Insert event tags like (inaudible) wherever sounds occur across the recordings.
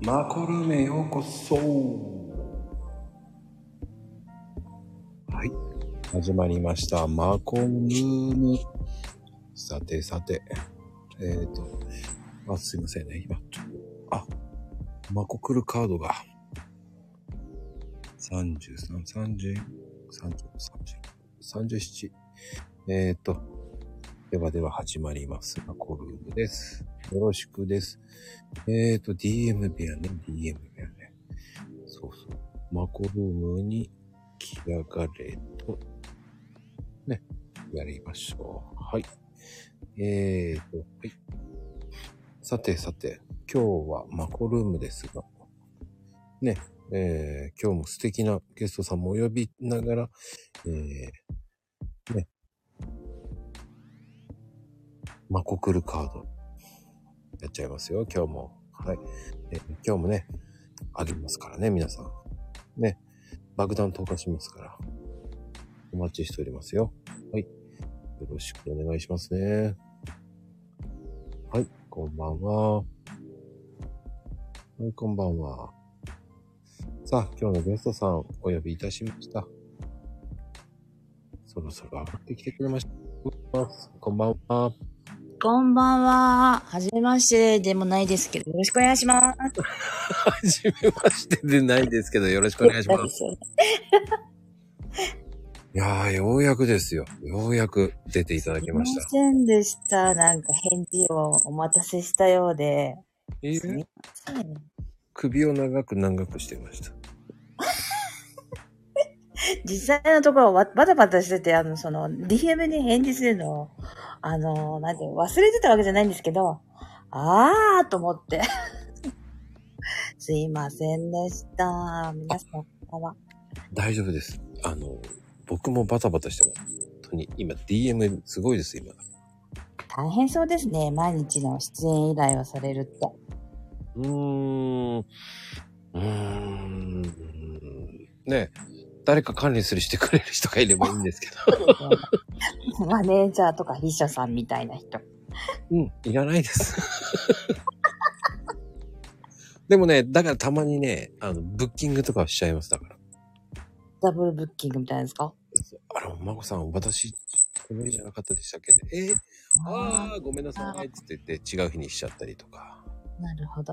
マコルームへようこそはい。始まりました。マコルーム。さてさて。えっ、ー、と、あ、すいませんね。今、あ、マコクルカードが。33、30、30、30、37。えっ、ー、と、ではでは始まります。マコルームです。よろしくです。えっ、ー、と、DM 部屋ね、DM 部屋ね。そうそう。マコルームに来やがれと、ね、やりましょう。はい。えーと、はい。さてさて、今日はマコルームですが、ね、えー、今日も素敵なゲストさんもお呼びながら、えー、マコクルカード、やっちゃいますよ、今日も。はい。え今日もね、あげますからね、皆さん。ね、爆弾投下しますから。お待ちしておりますよ。はい。よろしくお願いしますね。はい、こんばんは。はい、こんばんは。さあ、今日のゲストさんお呼びいたしました。そろそろ上がってきてくれました。こんばんは。こんばんは。はじめましてでもないですけど、よろしくお願いします。はじめましてでないですけど、よろしくお願いします。(laughs) いやー、ようやくですよ。ようやく出ていただきました。すいませんでした。なんか返事をお待たせしたようで。いいすみません。首を長く長くしてました。(laughs) 実際のところババタバタしてて、あの、その、DM に返事するのを、あの、なんて忘れてたわけじゃないんですけど、あーと思って。(laughs) すいませんでした。皆さん、こんばんは。大丈夫です。あの、僕もバタバタしてます。本当に。今、DM すごいです、今。大変そうですね。毎日の出演依頼をされるって。うーん。うーん。ね誰か管理するしてくれる人がいればいいんですけど。(laughs) マネージャーとか秘書さんみたいな人。うん、いらないです。(laughs) でもね、だからたまにね、あの、ブッキングとかしちゃいます、だから。ダブルブッキングみたいですか？あら、まこさん、私、この日じゃなかったでしたっけ？ど、えー、ああ、ごめんなさい、って言って違う日にしちゃったりとか。なるほど。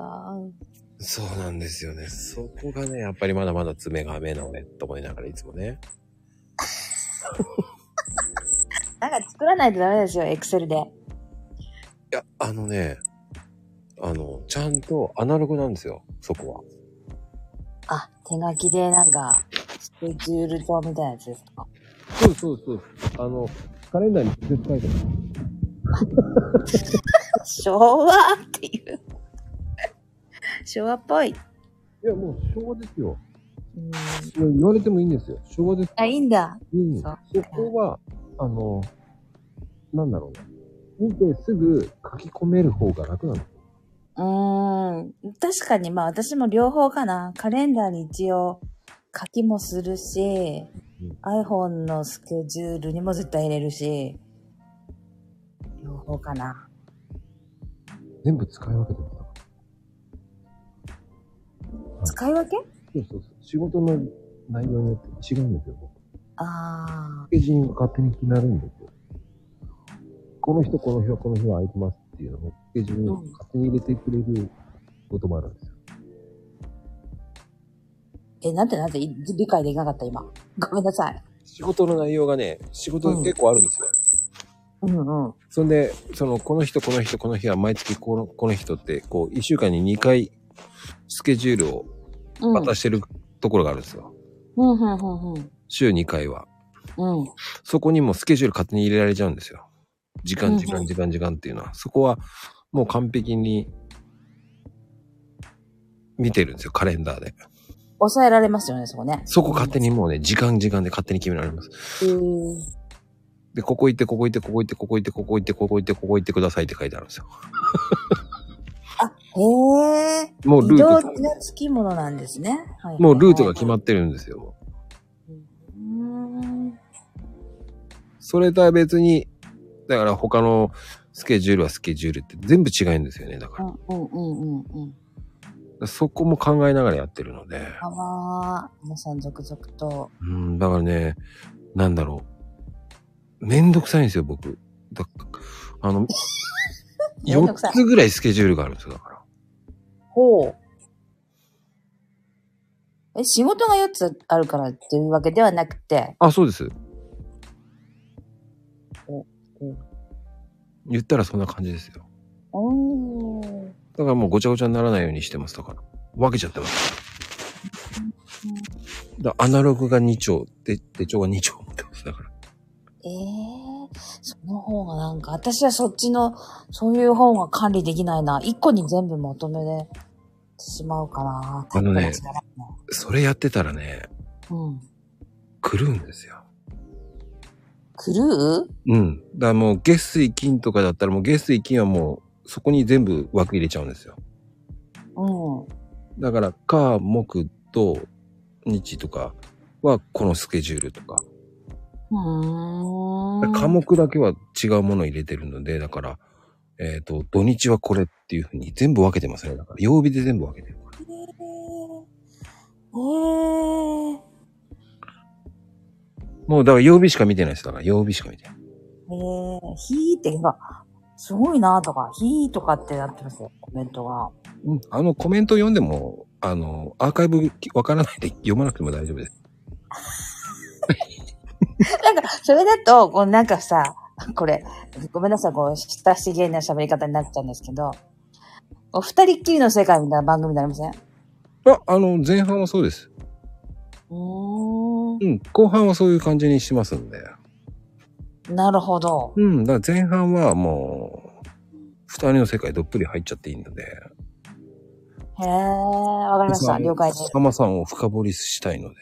そうなんですよね。そこがね、やっぱりまだまだ爪が甘いのね、と思いながらいつもね。なんか作らないとダメですよ、エクセルで。いや、あのね、あの、ちゃんとアナログなんですよ、そこは。あ、手書きでなんか、スケジュール帳みたいなやつですか？そうそうそう。あの、カレンダーに直接書いてます。(laughs) 昭和っていう。昭和っぽい。いや、もう昭和ですよ。うん。言われてもいいんですよ。昭和です。あ、いいんだ。うん。そこは、あの、なんだろうな。見てすぐ書き込める方が楽なの。うーん。確かに、まあ私も両方かな。カレンダーに一応書きもするし、iPhone のスケジュールにも絶対入れるし、両方かな。全部使い分けてます。使い分け？そうそうそう。仕事の内容によって違うんですよ。僕あスケジュールが勝手に決まるんですよ。この人、この日はこの日は空いてますっていうのをスケジュールに勝手に入れてくれることもあるんですよ。ー。え、なんてなんてい理解できなかった今？ごめんなさい。仕事の内容がね、仕事が結構あるんですよ。うんうん。そんで、その、この人、この人、この日は毎月この、この人って、こう、一週間に2回、スケジュールをうん。渡してるところがあるんですよ。うん、うん、うん、うん。週2回は。うん。そこにもスケジュール勝手に入れられちゃうんですよ。時間、時間、時間、時間っていうのは。そこは、もう完璧に、見てるんですよ、カレンダーで。抑えられますよね、そこね。そこ勝手にもうね、時間、時間で勝手に決められます。で、ここ行って、ここ行って、ここ行って、ここ行って、ここ行って、ここ行って、ここ行ってくださいって書いてあるんですよ。あ、へえ。もうルー移動ト、がつきものなんですね。はいもうルートが決まっってるんですよ。うーん。それとは別に、だから他のスケジュールはスケジュールって全部違うんですよね、だから。うんうんうんうんうん。そこも考えながらやってるので。あまあ、皆さん続々と。うん、だからね、なんだろう。めんどくさいんですよ、僕。だあの、4 (laughs) めんどくさいつぐらいスケジュールがあるんですよ、だから。ほう。え、仕事が4つあるからっていうわけではなくて、あ、そうです。おお言ったらそんな感じですよ。だからもうごちゃごちゃにならないようにしてます、だから。分けちゃってます。だアナログが2丁、で手帳が2丁持ってます、だから。ええその方がなんか、私はそっちの、そういう方が管理できないな。一個に全部まとめてしまうかな。あのねそれやってたらね、うん。狂うんですよ。クルーうん。だからもう月水金とかだったらもう月水金はもうそこに全部枠入れちゃうんですよ。うん。だから、火、木と日とかはこのスケジュールとか。うーん。科目だけは違うものを入れてるので、だから、えっ、と、土日はこれっていうふうに全部分けてますね。だから、曜日で全部分けてるから。えー、えもう、だから曜日しか見てないです。だから、曜日しか見てない。ー、えー、ひーって今、すごいなとか、ひーとかってなってますよ、コメントが。うん。あの、コメント読んでも、あの、アーカイブわからないで読まなくても大丈夫です。(laughs) なんか、それだと、こうなんかさ、(laughs) これ、ごめんなさい、こう、親しげな喋り方になっちゃうんですけど、お二人っきりの世界みたいな番組になりません？あ、あの、前半はそうです。うーうん。後半はそういう感じにしますんで。ん。なるほど。うん。だから前半はもう、二人の世界どっぷり入っちゃっていいので。へー、わかりました。了解です。さまさんを深掘りしたいので。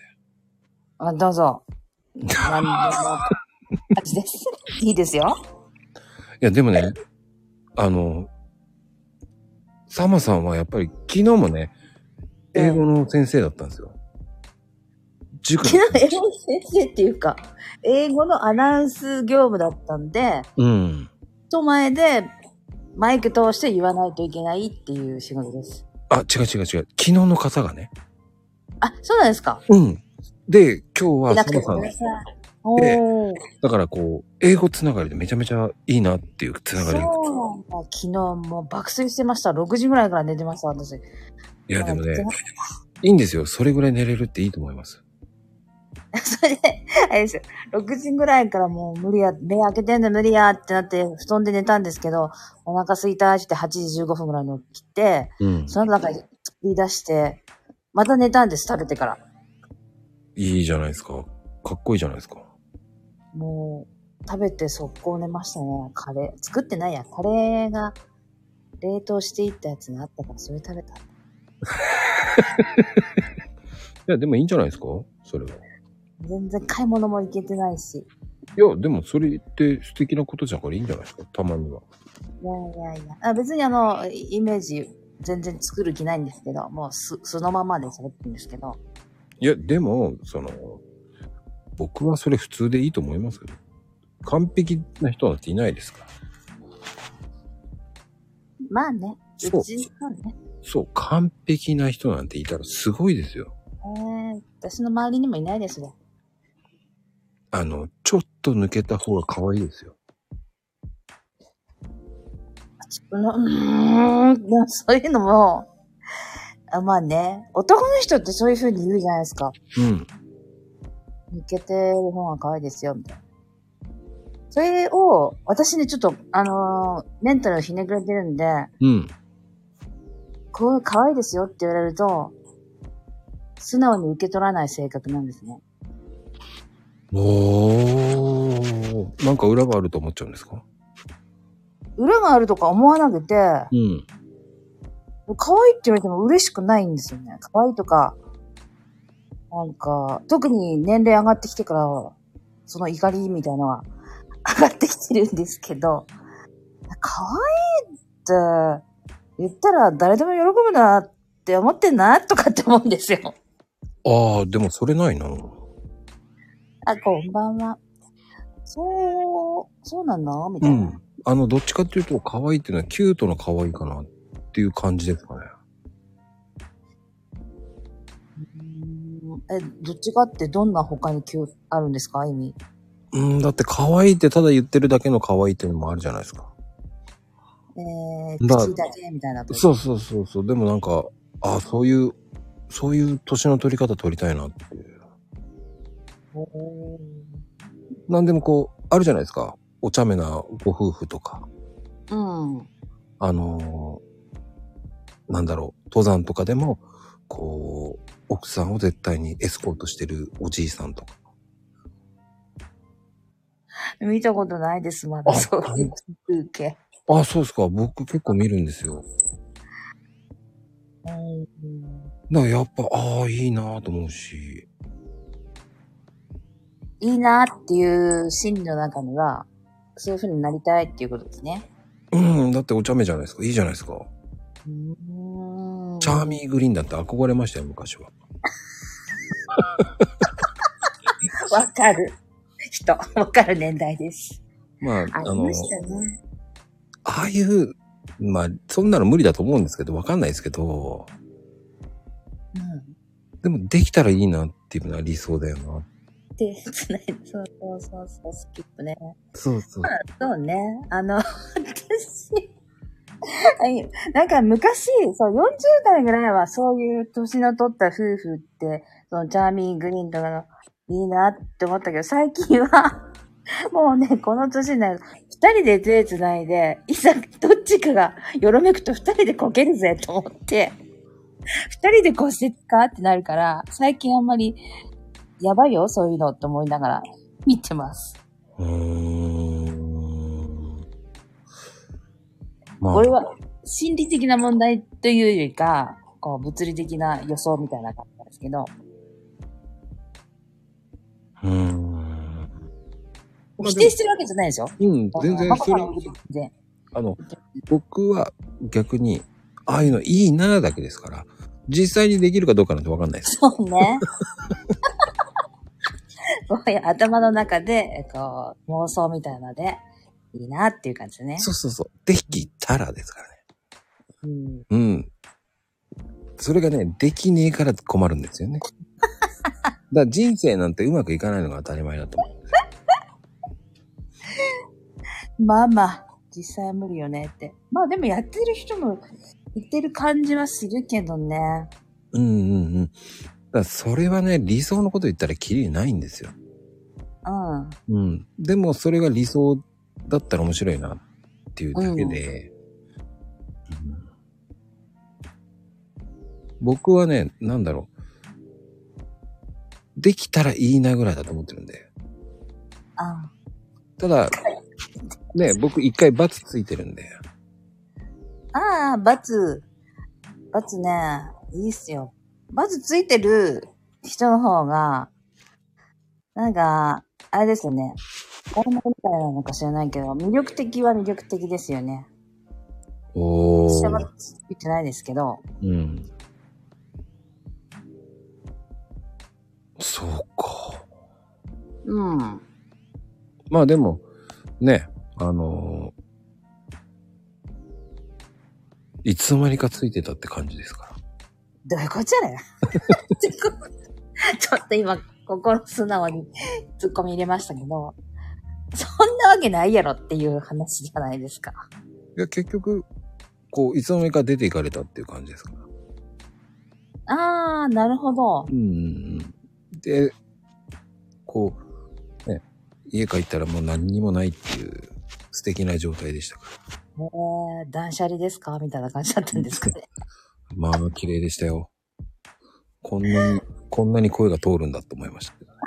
あどうぞ。何でも、感じです。いいですよ。いや、でもね、あの、サマさんはやっぱり昨日もね、英語の先生だったんですよ。塾昨日、英語の先生っていうか、英語のアナウンス業務だったんで、うん。人前でマイク通して言わないといけないっていう仕事です。あ、違う違う違う。昨日の方がね。あ、そうなんですかうん。で、今日はサマさん、ごめんなさい。おー。だからこう、英語つながりでめちゃめちゃいいなっていうつながり。そうなんだ。昨日もう爆睡してました。6時ぐらいから寝てました、私。いや、でもねで、いいんですよ。それぐらい寝れるっていいと思います。(laughs) それで、あれですよ。6時ぐらいからもう無理や、目開けてんの無理やってなって、布団で寝たんですけど、お腹空いたって8時15分ぐらいに起きて、うん。その中に作り出して、また寝たんです、食べてから。いいじゃないですか。かっこいいじゃないですか。もう、食べて速攻寝ましたね。カレー。作ってないや。カレーが冷凍していったやつがあったから、それ食べた。(laughs) いや、でもいいんじゃないですか？それは。全然買い物も行けてないし。いや、でもそれって素敵なことじゃからいいんじゃないですか？たまには。いやいやいや。あ別にあの、イメージ全然作る気ないんですけど、もうす、そのままで喋ってるんですけど。いや、でも、その、僕はそれ普通でいいと思いますよ。完璧な人なんていないですから。まあね。そううち、ね。そう、完璧な人なんていたらすごいですよ。えー、私の周りにもいないですよ。あの、ちょっと抜けた方が可愛いですよ。うーん、でもそういうのも、あまあね、男の人ってそういう風に言うじゃないですか。うん。抜けてる方が可愛いですよ、みたいな。それを、私ね、ちょっと、あのーメンタルひねくれてるんで、うん。こう、可愛いですよって言われると、素直に受け取らない性格なんですね。おー。なんか裏があると思っちゃうんですか？裏があるとか思わなくて、うん。可愛いって言われても嬉しくないんですよね。可愛いとか、なんか、特に年齢上がってきてから、その怒りみたいなのが (laughs) 上がってきてるんですけど、可愛いって言ったら誰でも喜ぶなって思ってんなとかって思うんですよ。ああ、でもそれないな。あ、こんばんは。そう、そうなの？みたいな。うん。あの、どっちかっていうと、可愛いっていうのはキュートの可愛いかなっていう感じですかね。え、どっちかってどんな他に気あるんですか？意味。うん、だって可愛いってただ言ってるだけの可愛いっていうのもあるじゃないですか。えー、だ口だけみたいな。そうそうそうそう。でもなんか、あそういう、そういう年の取り方取りたいなっていう。おーなんでもこう、あるじゃないですか。お茶目なご夫婦とか。うん。あのーなんだろう、登山とかでも、こう、奥さんを絶対にエスコートしてるおじいさんとか。見たことないです、まだ。あそういう風景。あ、そうですか。僕結構見るんですよ。うん。だからやっぱ、ああ、いいなと思うし。いいなっていう心理の中には、そういう風になりたいっていうことですね。うん、だってお茶目じゃないですか。いいじゃないですか。うーん。チャーミーグリーンだって憧れましたよ、昔は。わかる人、わかる年代です。まあ、ああのね。ああいう、まあ、そんなの無理だと思うんですけど、わかんないですけど、うん。でもできたらいいなっていうのは理想だよな。で、つない、そうそうそうそう、スキップね。そうそう。そうね。あの、(laughs) 私、はいなんか昔、そう、40代ぐらいはそういう年の取った夫婦って、そのチャーミーグリーンとかの、いいなって思ったけど、最近は、もうね、この年になると、二人で手繋いで、いざ、どっちかがよろめくと二人でこけるぜと思って、二人で骨折かってなるから、最近あんまり、やばいよ、そういうのって思いながら見てます。うーん。まあ、俺は心理的な問題というよりか、こう物理的な予想みたいな感じなんですけど、うーん。まあ否定してるわけじゃないでしょ？うん、全然、それ、全然。あの、僕は逆に、ああいうのいいなだけですから、実際にできるかどうかなんてわかんないです。そうね。(laughs) 頭の中で、こう、妄想みたいなので、いいなっていう感じね。そうそうそう。できたらですからね。うん。うん。それがね、できねえから困るんですよね。(laughs) だから人生なんてうまくいかないのが当たり前だと思う。まあまあ、実際は無理よねって。まあでもやってる人も言ってる感じはするけどね。うんうんうん。だからそれはね、理想のこと言ったらきりないんですよ。うん。うん。でもそれが理想だったら面白いなっていうだけで、うん僕はね、なんだろう。できたらいいなぐらいだと思ってるんで。あただ、ね、僕一回罰ついてるんで。ああ、バツ。バツね、いいっすよ。バツついてる人の方が、なんか、あれですよね。女みたいなのか知らないけど、魅力的は魅力的ですよね。お私はまー。だついてないですけど。うん。そうか。うん。まあでも、ね、あのーいつの間にかついてたって感じですから。どういうことやねん。(laughs) ちょっと今、心素直に突っ込み入れましたけど、そんなわけないやろっていう話じゃないですか。いや、結局、こう、いつの間にか出ていかれたっていう感じですか？ら。あー、なるほど。うんうんうん。で、こう、ね、家帰ったらもう何にもないっていう素敵な状態でしたから。えー、断捨離ですか？みたいな感じだったんですかね。(laughs) まあ、綺麗でしたよ。こんなに、こんなに声が通るんだと思いましたけどね。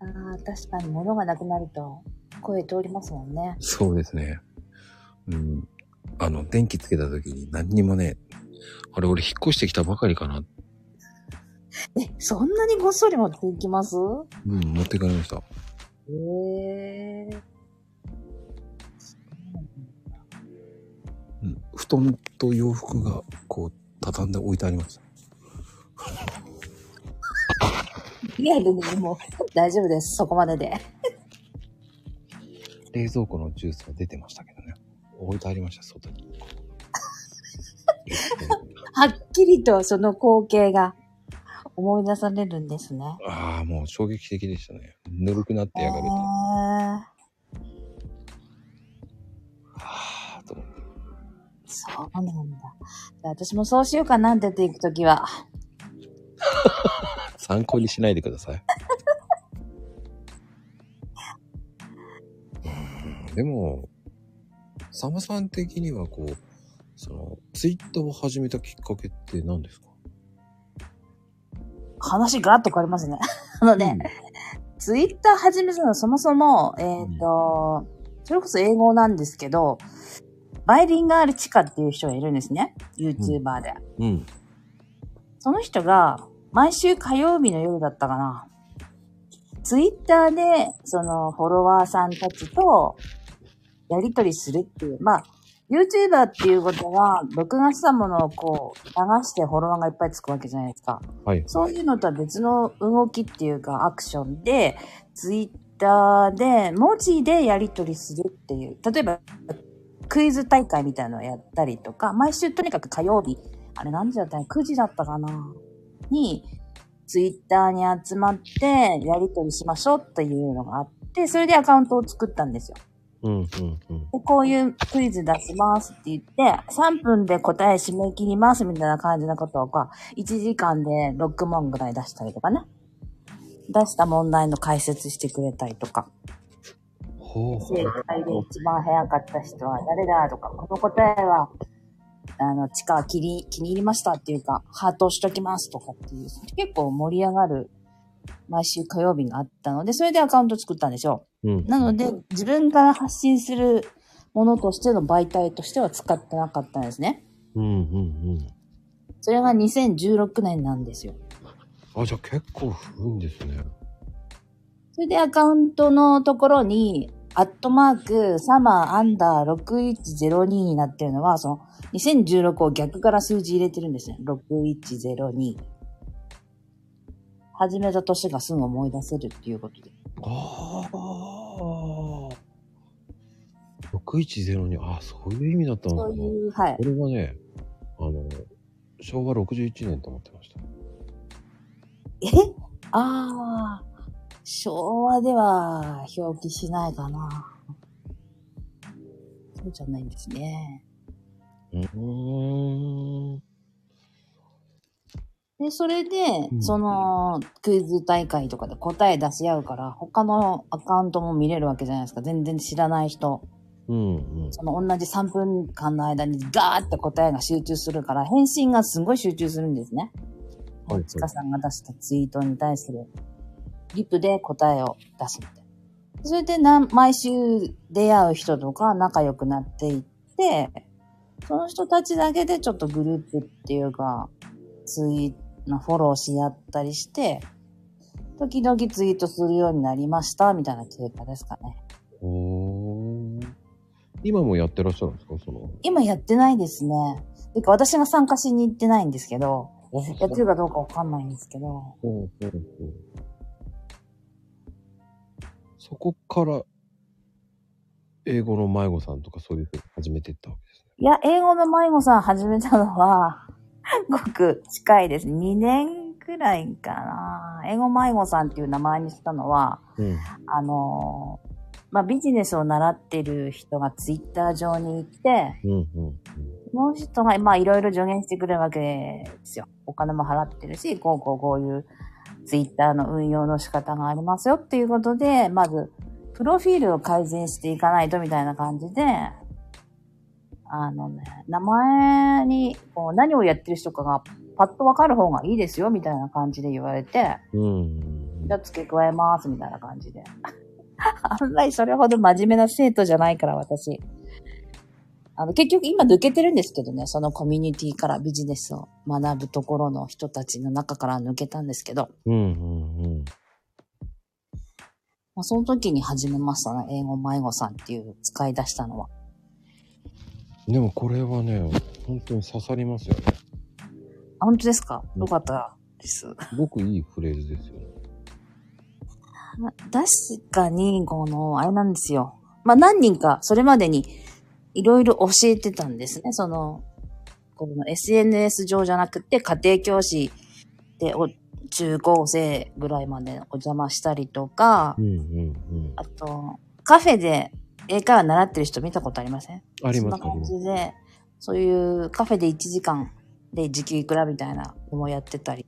あー、確かに物がなくなると声通りますもんね。そうですね。うん。あの、電気つけた時に何にもね、あれ俺引っ越してきたばかりかな。え、そんなにごっそり持っていきます？うん、持ってかれました。えー。うん。布団と洋服が、こう、畳んで置いてありました。リアルにもう (laughs) 大丈夫です。そこまでで。(laughs) 冷蔵庫のジュースが出てましたけどね。置いてありました、外に。(laughs) はっきりとその光景が思い出されるんですね。ああ、もう衝撃的でしたね。ぬるくなってえやがると。ーはあ、と思って。そうなんだ。私もそうしようかな、出ていくときは。(laughs) 参考にしないでください。(laughs) うんでも、サマさん的にはこう、その、ツイッターを始めたきっかけって何ですか？話ガラッと変わりますね。(laughs) あのね、ツイッター始めたのはそもそも、えっ、と、それこそ英語なんですけど、バイリンガールチカっていう人がいるんですね。YouTuber で。うん。その人が、毎週火曜日の夜だったかな。ツイッターで、その、フォロワーさんたちと、やりとりするっていう。まあ、YouTuber っていうことは、録画したものをこう、流してフォロワーがいっぱいつくわけじゃないですか。はい。そういうのとは別の動きっていうか、アクションで、ツイッターで、文字でやりとりするっていう。例えば、クイズ大会みたいなのをやったりとか、毎週とにかく火曜日、あれ何時だった？の ?9 時だったかなに、ツイッターに集まって、やりとりしましょうっていうのがあって、それでアカウントを作ったんですよ。うん、うん、うん。でこういうクイズ出しますって言って、3分で答え締め切りますみたいな感じのことをか、1時間で6問ぐらい出したりとかね。出した問題の解説してくれたりとか。ほうほ正解で一番早かった人は誰だとか、この答えは、あの、地下気に気に入りましたっていうか、ハートをしときますとかっていう、結構盛り上がる毎週火曜日があったので、それでアカウント作ったんですよ。う。うん。なので、自分から発信するものとしての媒体としては使ってなかったんですね。うん、うん、うん。それが2016年なんですよ。あ、じゃあ結構古いんですね。それでアカウントのところに、アットマーク、サマーアンダー6102になってるのは、その、2016を逆から数字入れてるんですね。6102。始めた年がすぐ思い出せるっていうことで。ああ。610に、あそういう意味だったのかな。そういう、はいこ。れはね、あの、昭和61年と思ってました。え？ああ、昭和では表記しないかな。そうじゃないんですね。うーん。で、それで、うんその、クイズ大会とかで答え出し合うから、他のアカウントも見れるわけじゃないですか。全然知らない人。うん、うん。その同じ3分間の間にガーって答えが集中するから、返信がすごい集中するんですね。はいちかさんが出したツイートに対するリプで答えを出すみたいな。それでな、毎週出会う人とか仲良くなっていって、その人たちだけでちょっとグループっていうか、ツイート、フォローし合ったりして、時々ツイートするようになりました、みたいな経過ですかね。今もやってらっしゃるんですか？その。今やってないですね。てか私が参加しに行ってないんですけど、やってるかどうかわかんないんですけど、ほうほうほうそこから、英語の迷子さんとかそういうふうに始めていったわけですね。いや、英語の迷子さん始めたのは、(laughs) ごく近いです。2年くらいかな。英語迷子さんっていう名前にしたのは、うん。あのーまあ、ビジネスを習ってる人がツイッター上に行って、うん、うん、その人が、まあ、いろいろ助言してくれるわけですよ。お金も払ってるし、こうこうこういうツイッターの運用の仕方がありますよっていうことで、まず、プロフィールを改善していかないとみたいな感じで、あのね、名前にこう何をやってる人かがパッとわかる方がいいですよみたいな感じで言われて、うん。うん。じゃあ付け加えますみたいな感じで。(laughs) あんまりそれほど真面目な生徒じゃないから私。あの、結局今抜けてるんですけどね、そのコミュニティからビジネスを学ぶところの人たちの中から抜けたんですけど、うん、うん、うん。まあ、その時に始めましたね、英語迷子さんっていう使い出したのは。でもこれはね、本当に刺さりますよね。あ、本当ですか？よかったです。すごくいいフレーズですよね。確かに、この、あれなんですよ。まあ何人か、それまでにいろいろ教えてたんですね。その、この SNS 上じゃなくて家庭教師でお中高生ぐらいまでお邪魔したりとかう、んうんうん。あと、カフェで英会話習ってる人見たことありません？ありますそんな感じで、そういうカフェで1時間で時給いくらみたいなのもやってたり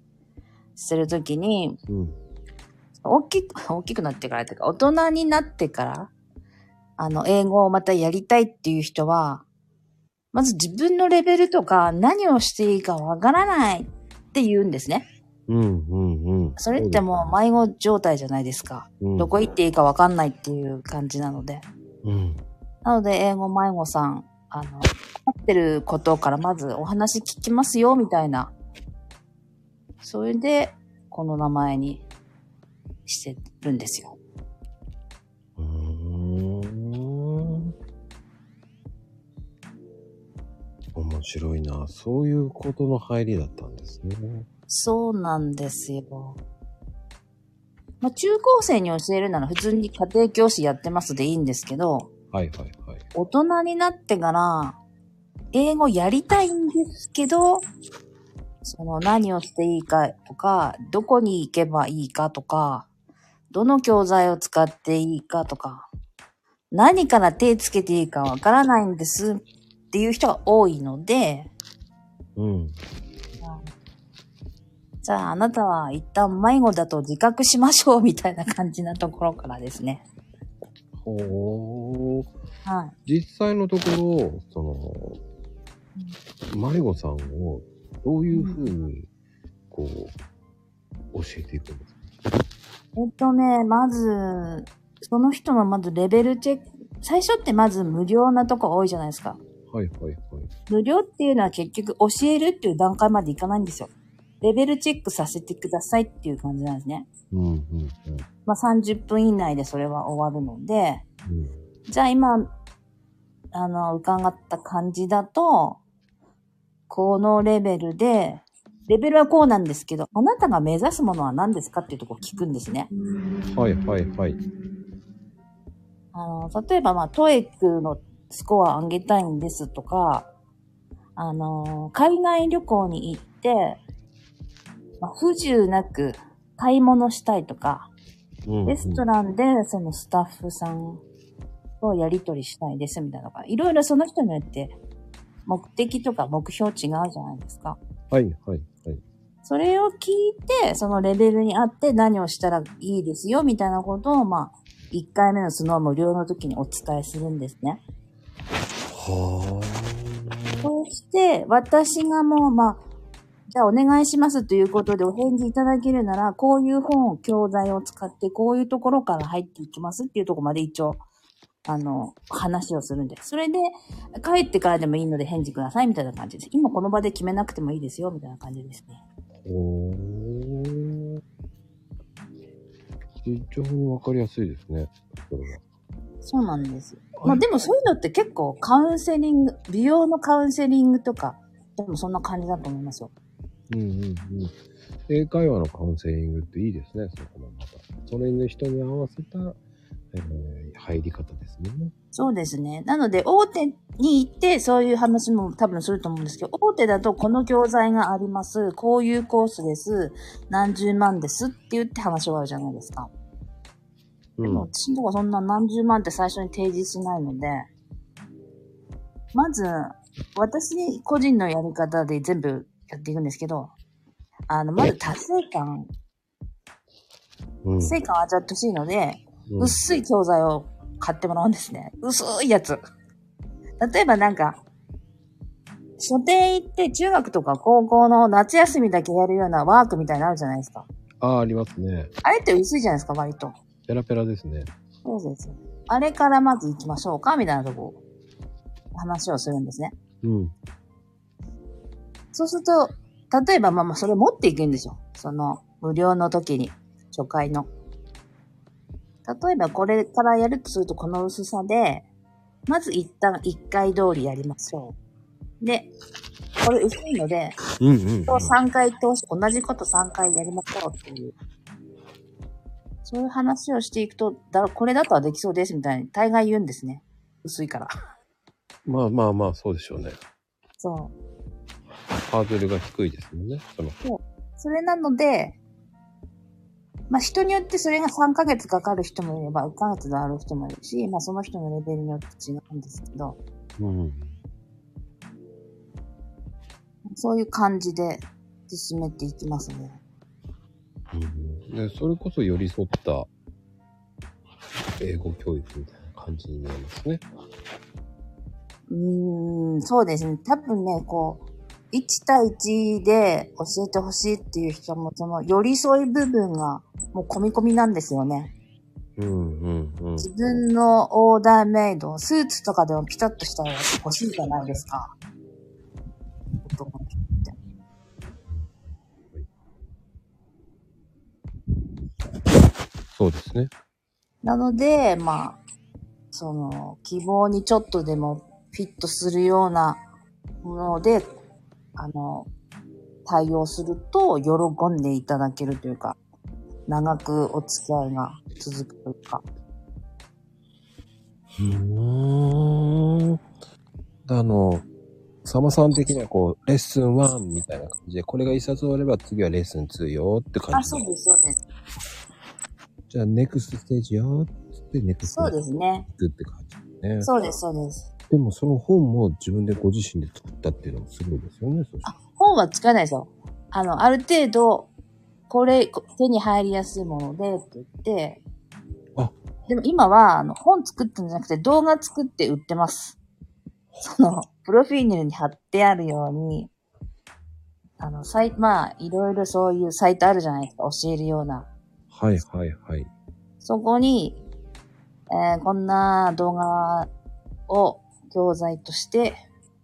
するときに、うん。大きく、大きくなってからというか、大人になってから、あの、英語をまたやりたいっていう人は、まず自分のレベルとか何をしていいかわからないって言うんですね。うんうんうん。それってもう迷子状態じゃないですか。うん、どこ行っていいかわかんないっていう感じなので。うん。なので、英語迷子さん、あの、合ってることからまずお話聞きますよ、みたいな。それで、この名前にしてるんですよ。面白いな。そういうことの入りだったんですね。そうなんですよ。まあ、中高生に教えるなら普通に家庭教師やってますでいいんですけど、はいはいはい。大人になってから、英語やりたいんですけど、その何をしていいかとか、どこに行けばいいかとか、どの教材を使っていいかとか、何から手つけていいかわからないんですっていう人が多いので、うん。じゃああなたは一旦迷子だと自覚しましょうみたいな感じなところからですね。ほー。はい。実際のところ、その、迷子さんをどういうふうに、こう、教えていくんですか？えっとね、まず、その人のまずレベルチェック、最初ってまず無料なとこ多いじゃないですか。はいはいはい。無料っていうのは結局教えるっていう段階までいかないんですよ。レベルチェックさせてくださいっていう感じなんですね。うんうんまあ30分以内でそれは終わるので、うん。じゃあ今、あの、伺った感じだと、このレベルで、レベルはこうなんですけど、あなたが目指すものは何ですかっていうとこ聞くんですね。うん。はいはいはい。あの、例えば、まあ、トエックのスコア上げたいんですとか、あの、海外旅行に行って、まあ、不自由なく買い物したいとか、うんうんレストランでそのスタッフさんとやりとりしたいですみたいなのが、いろいろその人によって目的とか目標違うじゃないですか。はいはいはい。それを聞いて、そのレベルに合って何をしたらいいですよみたいなことを、まあ、1回目のその無料の時にお伝えするんですね。はそして、私がもう、まあ、じゃあお願いしますということでお返事いただけるなら、こういう本、教材を使って、こういうところから入っていきますっていうところまで一応、あの、話をするんです。それで、帰ってからでもいいので返事くださいみたいな感じです。今この場で決めなくてもいいですよみたいな感じですね。あ。ほー。非常にわかりやすいですね。それは。そうなんです。まあでもそういうのって結構カウンセリング、美容のカウンセリングとか、でもそんな感じだと思いますよ。うんうんうん。英会話のカウンセリングっていいですね、そこもまた。それに人に合わせた、えー入り方ですね。そうですね。なので、大手に行って、そういう話も多分すると思うんですけど、大手だとこの教材があります。こういうコースです。何十万ですって言って話終わるじゃないですか。うでも、私のとこはそんな何十万って最初に提示しないので、まず、私個人のやり方で全部やっていくんですけど、あの、まず達成感、うん。達成感を味わってほしいので、うん薄い教材を買ってもらうんですね。薄いやつ。例えばなんか、書店行って中学とか高校の夏休みだけやるようなワークみたいなのあるじゃないですか。ああ、ありますね。あれって薄いじゃないですか、割と。ペラペラですね。そうです。あれからまず行きましょうか、みたいなとこ、話をするんですね。うん。そうすると、例えばまあまあそれ持っていくんですよ。その無料の時に、初回の。例えばこれからやるとするとこの薄さで、まず一旦一回通りやりましょう。で、これ薄いので、うんうん、うん。と3回通し、同じこと3回やりましょうっていう。そういう話をしていくと、だこれだとはできそうですみたいに大概言うんですね。薄いから。まあまあまあ、そうでしょうね。そう。ハードルが低いですもんね。その、それなので、まあ人によってそれが3ヶ月かかる人もいれば、1ヶ月である人もいるし、まあその人のレベルによって違うんですけど、うん。そういう感じで進めていきますね。うん、で、それこそ寄り添った英語教育みたいな感じになりますね。うーん、そうですね。多分ね、こう、1対1で教えてほしいっていう人も、その寄り添い部分がもう込み込みなんですよね。うんうんうん。自分のオーダーメイド、スーツとかでもピタッとしたら欲しいじゃないですか。男そうですね。なので、まあ、その、希望にちょっとでもフィットするようなもので、あの、対応すると喜んでいただけるというか、長くお付き合いが続くというか。うーん。あの、サマさん的にはこう、レッスン1みたいな感じで、これが一冊終われば次はレッスン2よって感あ、じそうです、そうです。じゃあ、ネクストステージよって、ネクストそうですね。行くって感じね。そうです、そうです。でもその本も自分でご自身で作ったっていうのもすごいですよね、そあ、本は使えないですよ。あの、ある程度、これ、こ手に入りやすいもので、って言って、あでも今は、あの、本作ってんじゃなくて動画作って売ってます。その、プロフィールに貼ってあるように、あの、サイまあ、いろいろそういうサイトあるじゃないですか、教えるような。はいはいはい。そこに、えーこんな動画を教材として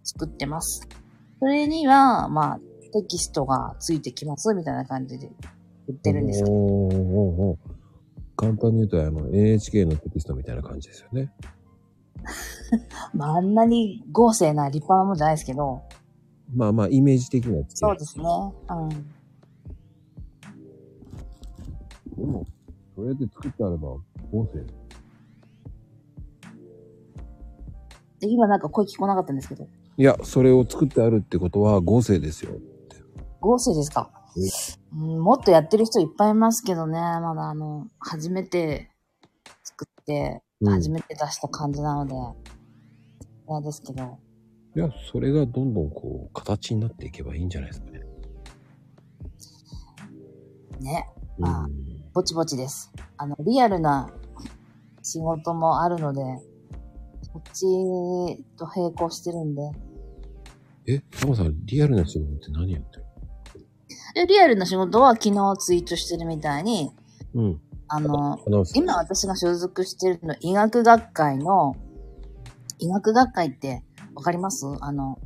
作ってます。それには、まあ、テキストがついてきます、みたいな感じで売ってるんですけど。おーおーおー簡単に言うと、あの、NHK のテキストみたいな感じですよね。(laughs) まあ、あんなに豪勢な立派なもんじゃないですけど、まあまあ、イメージ的にはそうですね。うん。でも、それで作ってあれば、合成。で、今なんか声聞こえなかったんですけど、いや、それを作ってあるってことは合成ですよ。豪勢ですか。うん、もっとやってる人いっぱいいますけどね、まだあの、初めて作って、うん。初めて出した感じなので、あれですけど、いや、それがどんどんこう、形になっていけばいいんじゃないですかね。ね、うあぼちぼちです。あの、リアルな仕事もあるので、そっちと並行してるんで、え、タマさん、リアルな仕事って何やってる？でリアルな仕事は昨日ツイートしてるみたいに、うん。あの。今私が所属してるの医学学会の、医学学会ってわかります？あの、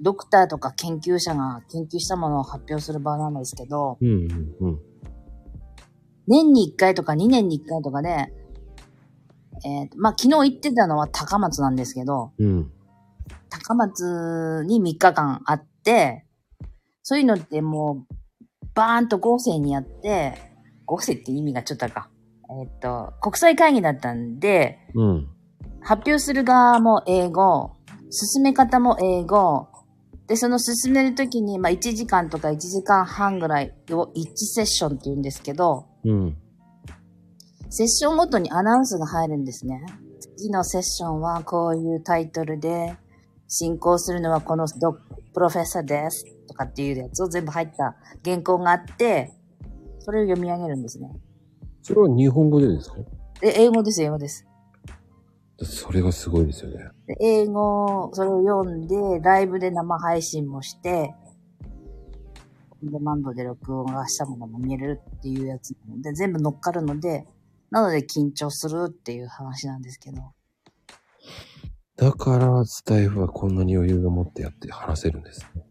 ドクターとか研究者が研究したものを発表する場なんですけど、うんうんうん。年に1回とか2年に1回とかで、えーとまあ、昨日言ってたのは高松なんですけど、うん。高松に3日間あって、そういうのってもう、バーンと合成にやって、合成って意味がちょっとか。えっ、と、国際会議だったんで、うん。発表する側も英語、進め方も英語、で、その進めるときに、まあ、1時間とか1時間半ぐらいを1セッションって言うんですけど、うん。セッションごとにアナウンスが入るんですね。次のセッションはこういうタイトルで、進行するのはこのドプロフェッサーです。とかっていうやつを全部入った原稿があって、それを読み上げるんですね。それは日本語でですか？で、英語です、英語です。それがすごいですよね。で英語、それを読んで、ライブで生配信もして、オンデマンドで録音がしたものも見れるっていうやつなので、全部乗っかるので、なので緊張するっていう話なんですけど。だから、スタイフはこんなに余裕を持ってやって話せるんですね。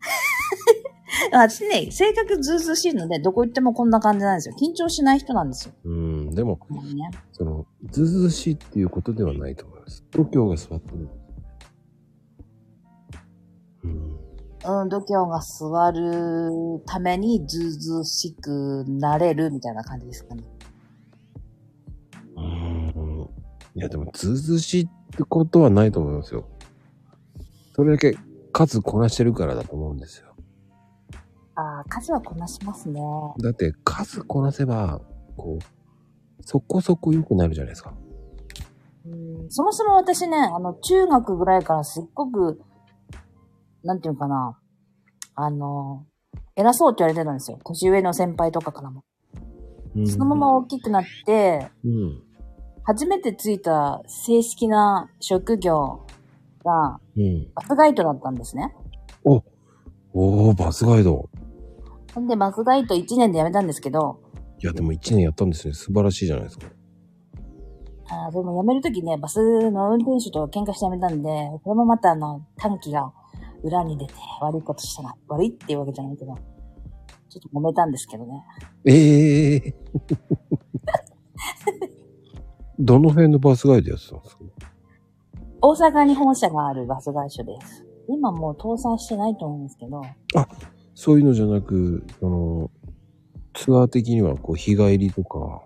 (laughs) 私ね、性格ずうずうしいので、どこ行ってもこんな感じなんですよ。緊張しない人なんですよ。うん。でも、ね。その、ずうずうしいっていうことではないと思います。度胸が座ってる。うん。うん、度胸が座るためにずうずうしくなれるみたいな感じですかね。うん。いや、でも、ずうずうしいってことはないと思いますよ。それだけ数こなしてるからだと思うんですよ。ああ、数はこなしますね。だって数こなせば、こう、そこそこ良くなるじゃないですか。うんそもそも私ね、あの、中学ぐらいからすっごく、なんていうのかな、あの、偉そうって言われてたんですよ。年上の先輩とかからも。うんそのまま大きくなって、うん。初めてついた正式な職業がうん。バスガイドだったんですね。おおー、バスガイド。ほんで、バスガイド1年で辞めたんですけど、いや、でも1年やったんですね。素晴らしいじゃないですか。あーでも辞めるときね、バスの運転手と喧嘩して辞めたんで、これもまたあの、短期が裏に出て悪いことしたら、悪いっていうわけじゃないけど、ちょっと揉めたんですけどね。ええ (laughs) どの辺のバスガイドやってたんですか？大阪に本社があるバス会社です。今もう倒産してないと思うんですけど、そういうのじゃなく、その、ツアー的には、こう、日帰りとか、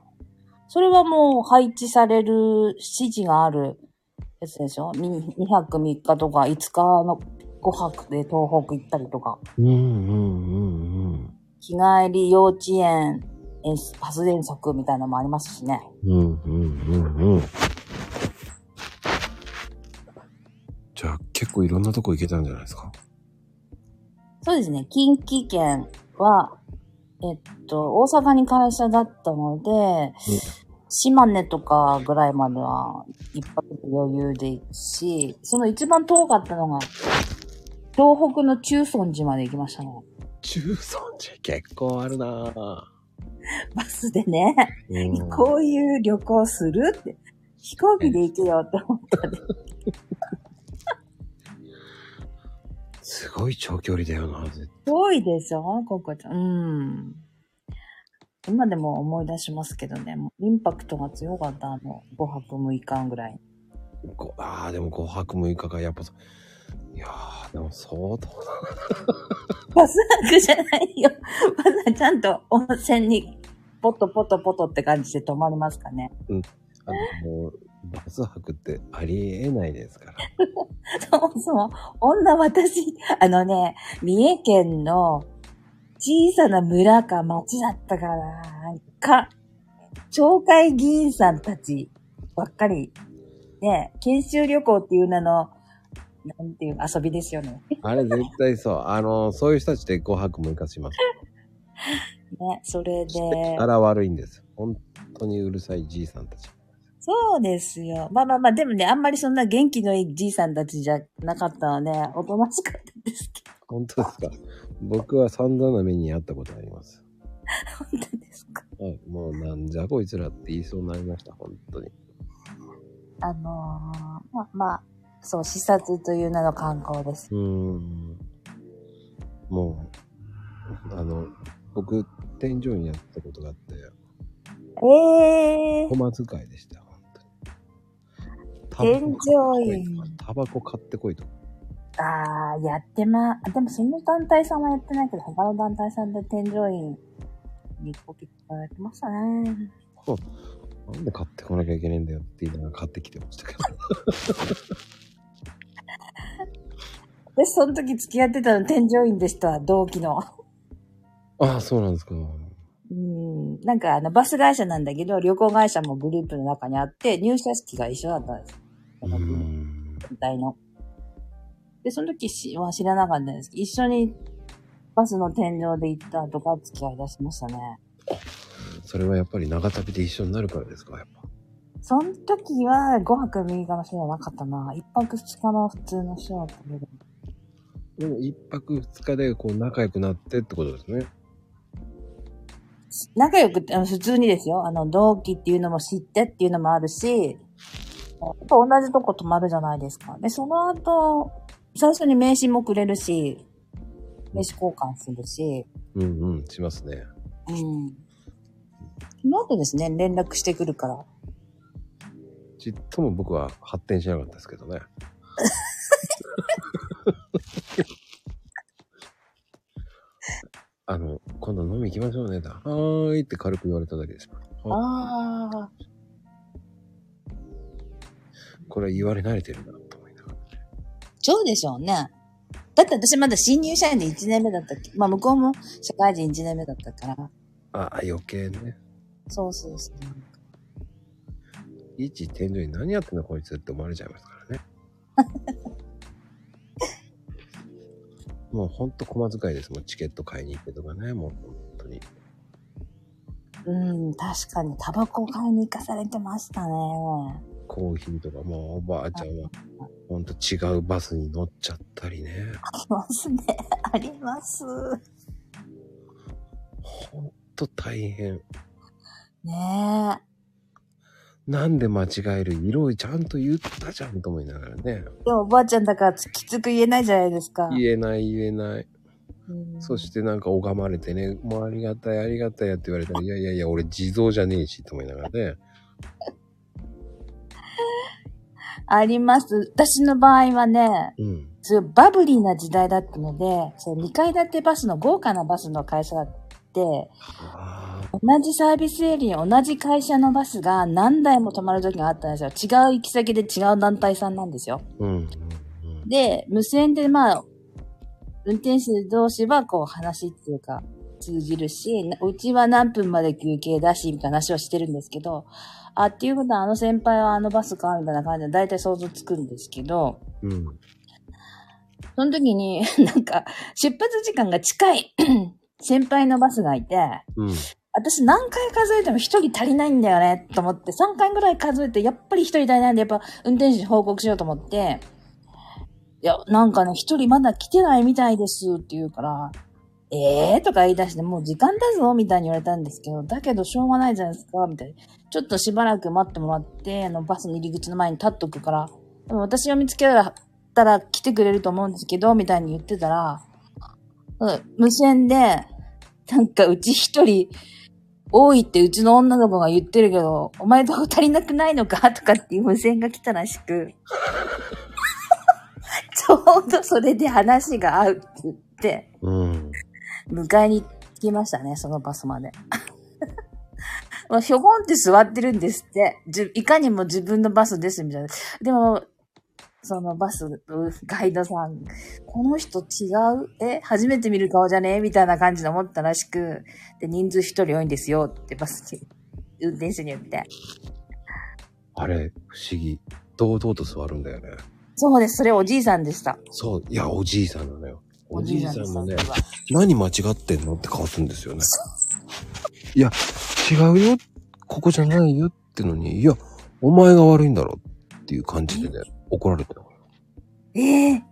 それはもう配置される指示があるやつでしょ ?2 泊3日とか5日の5泊で東北行ったりとか、うんうんうん日帰り幼稚園、遠バス遠足みたいなのもありますしね。うん。うんうんうんうん。じゃあ、結構いろんなとこ行けたんじゃないですか？そうですね。近畿圏は、えっと、大阪に会社だったので、島根とかぐらいまでは一泊で余裕で行くし、その一番遠かったのが、東北の中尊寺まで行きましたね。中尊寺結構あるなぁ。バスでね、うんこういう旅行するって、飛行機で行けよって思ったね。すごい長距離だよな、絶遠いでしょここちゃん。うん。今でも思い出しますけどね、もうインパクトが強かった、あの、5泊6日ぐらい。こああ、でも5泊6日か、やっぱそ、いやー、でも相当だバス泊じゃないよ。(laughs) バスはちゃんと温泉にポトポトポトって感じで泊まりますかね。あの、もう、バス泊ってありえないですから。(laughs) そうそう。女私、あのね、三重県の小さな村か町だったかな。なんか、町会議員さんたちばっかり。ね、研修旅行っていう名の、なんていう遊びですよね。あれ絶対そう。あの、そういう人たちで5泊6日します。(laughs) ね、それで。あら悪いんです。本当にうるさいじいさんたち。そうですよ。まあまあまあ、でもね、あんまりそんな元気のいいじいさんたちじゃなかったので、おとなしかったですけ本当ですか僕は散々な目にあったことあります。ど、(laughs) 本当ですか。はい。もうなんじゃこいつらって言いそうになりました。本当に。あのー、まあまあ、そう、視察という名の観光です。うーん。もう、あの、僕、天井にやったことがあって、ええ小松会でした。本当添に。乗員タバコ買ってこいと。ああ、やってま、でもその団体さんはやってないけど、他の団体さんで添乗員にコピーやってましたね。(laughs) なんで買ってこなきゃいけないんだよって言いながら買ってきてましたけど。で、その時付き合ってたの添乗員でした、同期の。ああ、そうなんですか。うん。なんかあの、バス会社なんだけど、旅行会社もグループの中にあって、入社式が一緒だったんです。うーん。団体の。で、その時しは知らなかったんですけど、一緒にバスの天井で行ったとか付き合い出しましたね。それはやっぱり長旅で一緒になるからですか、やっぱ。その時は5泊6日の人じゃなかったな。1泊2日の普通の人だったけど。でも一泊二日でこう仲良くなってってことですね。仲良くって、あの普通にですよ。あの、同期っていうのも知ってっていうのもあるし、やっぱ同じとこ泊まるじゃないですか。で、その後、最初に名刺もくれるし、名刺交換するし、うんうん、しますね。うん。その後ですね、連絡してくるから。ちっとも僕は発展しなかったですけどね。(laughs) あの、今度飲み行きましょうね。だはーいって軽く言われただけです。ああ。これは言われ慣れてるなと思いながら。そうでしょうね。だって私まだ新入社員で1年目だったっけまあ向こうも社会人1年目だったから。あ、余計ね。そうそうそう。一天井に何やってんのこいつって思われちゃいますからね。(laughs) もうほんと小遣いです。もうチケット買いに行ってとかね。もう本当に。うん、確かにタバコ買いに行かされてましたね。コーヒーとかもうおばあちゃんはほんと違うバスに乗っちゃったりね。ありますね。(laughs) あります。ほんと大変。ねなんで間違える色をちゃんと言ったじゃんと思いながらね。え。でもおばあちゃんだからきつく言えないじゃないですか。言えない言えない。うんそしてなんか拝まれてね、もうありがたいありがたいやって言われたら、いやいやいや、俺地蔵じゃねえしと思いながらね。あります。私の場合はね、うん。すごいバブリーな時代だったので、そう2階建てバスの豪華なバスの会社があって、ああ、同じサービスエリア、同じ会社のバスが何台も止まる時があったんですよ。違う行き先で違う団体さんなんですよ。うん。で、無線でまあ、運転手同士はこう話っていうか通じるし、なうちは何分まで休憩だし、みたいな話をしてるんですけど、あ、っていうことはあの先輩はあのバスかみたいな感じで大体想像つくんですけど、うん。その時になんか出発時間が近い先輩のバスがいて、うん。私何回数えても一人足りないんだよね、と思って、3回ぐらい数えて、やっぱり一人足りないんで、やっぱ運転手に報告しようと思って、いや、なんかね、一人まだ来てないみたいですって言うから、ええー、とか言い出して、もう時間だぞみたいに言われたんですけど、だけどしょうがないじゃないですか、みたいな。ちょっとしばらく待ってもらって、あの、バスの入り口の前に立っとくから、でも私を見つけたら来てくれると思うんですけど、みたいに言ってたら、無線で、なんかうち一人、多いってうちの女の子が言ってるけど、お前とこ足りなくないのか？とかっていう無線が来たらしく、(laughs) ちょうどそれで話が合うって言って、うん。迎えに行きましたね、そのバスまで。まあ、ひょこんって座ってるんですって。いかにも自分のバスです、みたいな。でも、そのバス、ガイドさん、この人違う？え初めて見る顔じゃね？みたいな感じで思ったらしく、で、人数一人多いんですよってバスに、運転手に言って。あれ、不思議。堂々と座るんだよね。そうです、それおじいさんでした。そう。いや、おじいさんなのよ。おじいさんもね何間違ってんの？って顔するんですよね。(laughs) いや、違うよ。ここじゃないよってのに、いや、お前が悪いんだろっていう感じでね、怒られてたから。ええ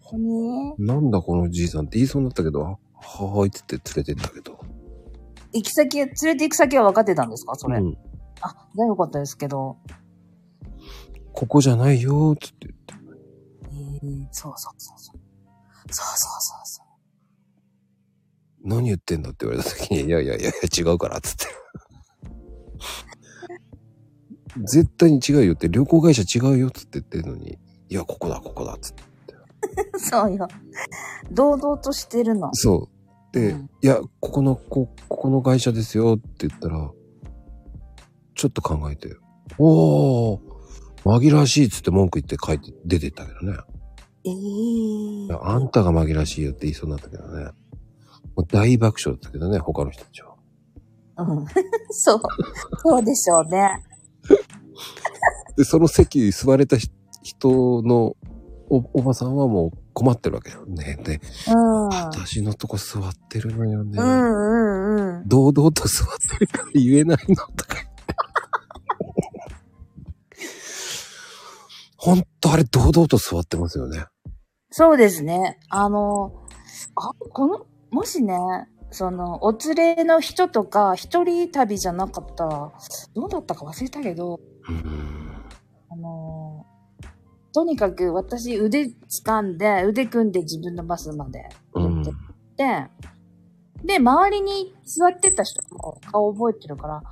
本当に？なんだこのおじいさんって言いそうになったけど、はーいって言って連れてったけど。行き先、連れて行く先は分かってたんですか？それ。うん。あ、じゃあよかったですけど。ここじゃないよーっつって言って。ええそうそうそうそう。そうそうそうそう。何言ってんだって言われた時に、いやいやいやいや違うからっつって。絶対に違うよって、旅行会社違うよっつって言ってるのに、いや、ここだ、ここだっつって。そうよ。堂々としてるの。そう。で、うんいや、ここの、こ、ここの会社ですよって言ったら、ちょっと考えて、おー、紛らわしいっつって文句言って帰って出てったけどね。ええいやあんたが紛らわしいよって言いそうになったけどね。もう大爆笑だったけどね、他の人たちは。うん。(laughs) そう。そうでしょうね。で、その席に座れたひ人のおおばさんはもう困ってるわけよね。で、うん。私のとこ座ってるのよね。うんうんうん。堂々と座ってるから言えないのとか。ほんとあれ堂々と座ってますよね。そうですね。あの、あ、この、もしね、その、お連れの人とか、一人旅じゃなかったら、どうだったか忘れたけど、うん。とにかく私腕掴んで、腕組んで自分のバスまでうん行って。で、で、周りに座ってた人も顔覚えてるから、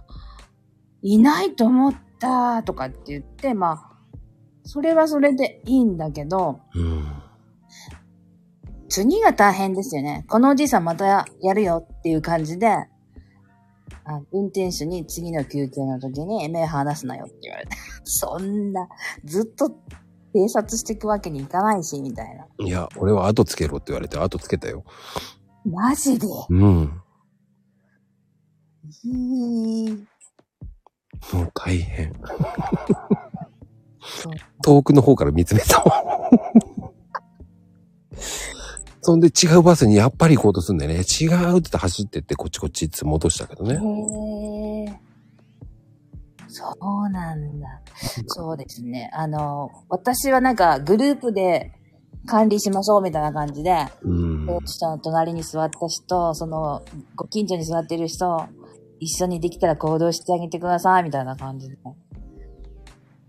いないと思ったとかって言って、まあ、それはそれでいいんだけど、うん。次が大変ですよね。このおじいさんまたやるよっていう感じで、あ運転手に次の休憩の時に目離すなよって言われて。(laughs) そんな、ずっと偵察していくわけにいかないし、みたいな。いや、俺は後つけろって言われて後つけたよ。マジで？うん。いい。もう大変。そう。遠くの方から見つめたわ。そんで違うバスにやっぱり行こうとすんだよね。違うって言って走ってってこっちこっちって戻したけどね。へえ。そうなんだ。そうですね。あの、私はなんかグループで管理しましょうみたいな感じで、うん。下の隣に座った人、その、ご近所に座ってる人、一緒にできたら行動してあげてくださいみたいな感じで、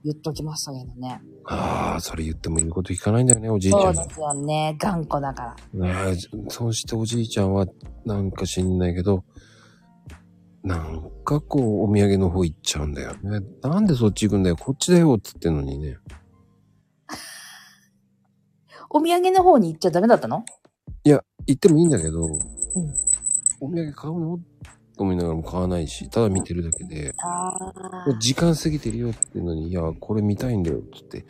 言っときましたけどね。ああ、それ言っても言うこと聞かないんだよね、おじいちゃん。そうですよね。頑固だから。ねえ、そうしておじいちゃんは、なんか知んないけど、なんかこう、お土産の方行っちゃうんだよね。なんでそっち行くんだよ、こっちだよ、つってんのにね。(laughs) お土産の方に行っちゃダメだったの？いや、行ってもいいんだけど、お土産買うの？と思いながらも買わないし、ただ見てるだけで。時間過ぎてるよって言うのに、いや、これ見たいんだよ、つって。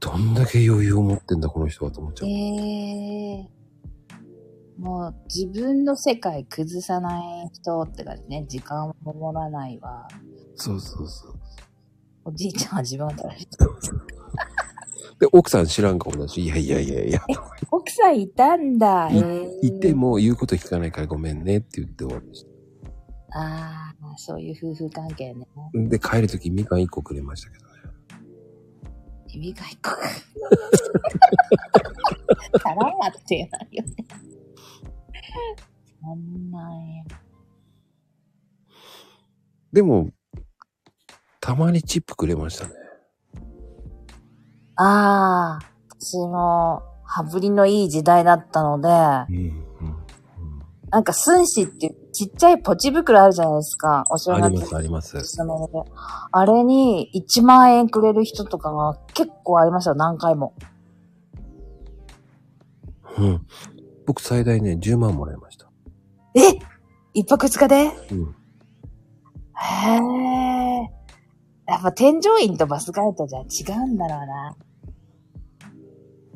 どんだけ余裕を持ってんだ、この人はと思っちゃう。ええもう自分の世界崩さない人って感じね。時間を守らないわ。そうそうそう。おじいちゃんは自分を取られて (laughs) で、奥さん知らん顔だし、いやいやいやいや、奥さんいたんだ。へいえ言っても言うこと聞かないからごめんねって言って終わりました。ああ、そういう夫婦関係ね。で、帰るときみかん1個くれましたけどね。指が一個。(laughs) (laughs) 絡まってないよね。でも、たまにチップくれましたね。ああ、私も、羽振りのいい時代だったので、うん、うん。なんか、寸志ってちっちゃいポチ袋あるじゃないですか。お正月あります、あります。あれに1万円くれる人とかが結構ありましたよ、何回も。うん。僕最大ね、10万もらいました。え一泊二日で？うん。へえ。やっぱ添乗員とバスガイドじゃ違うんだろうな。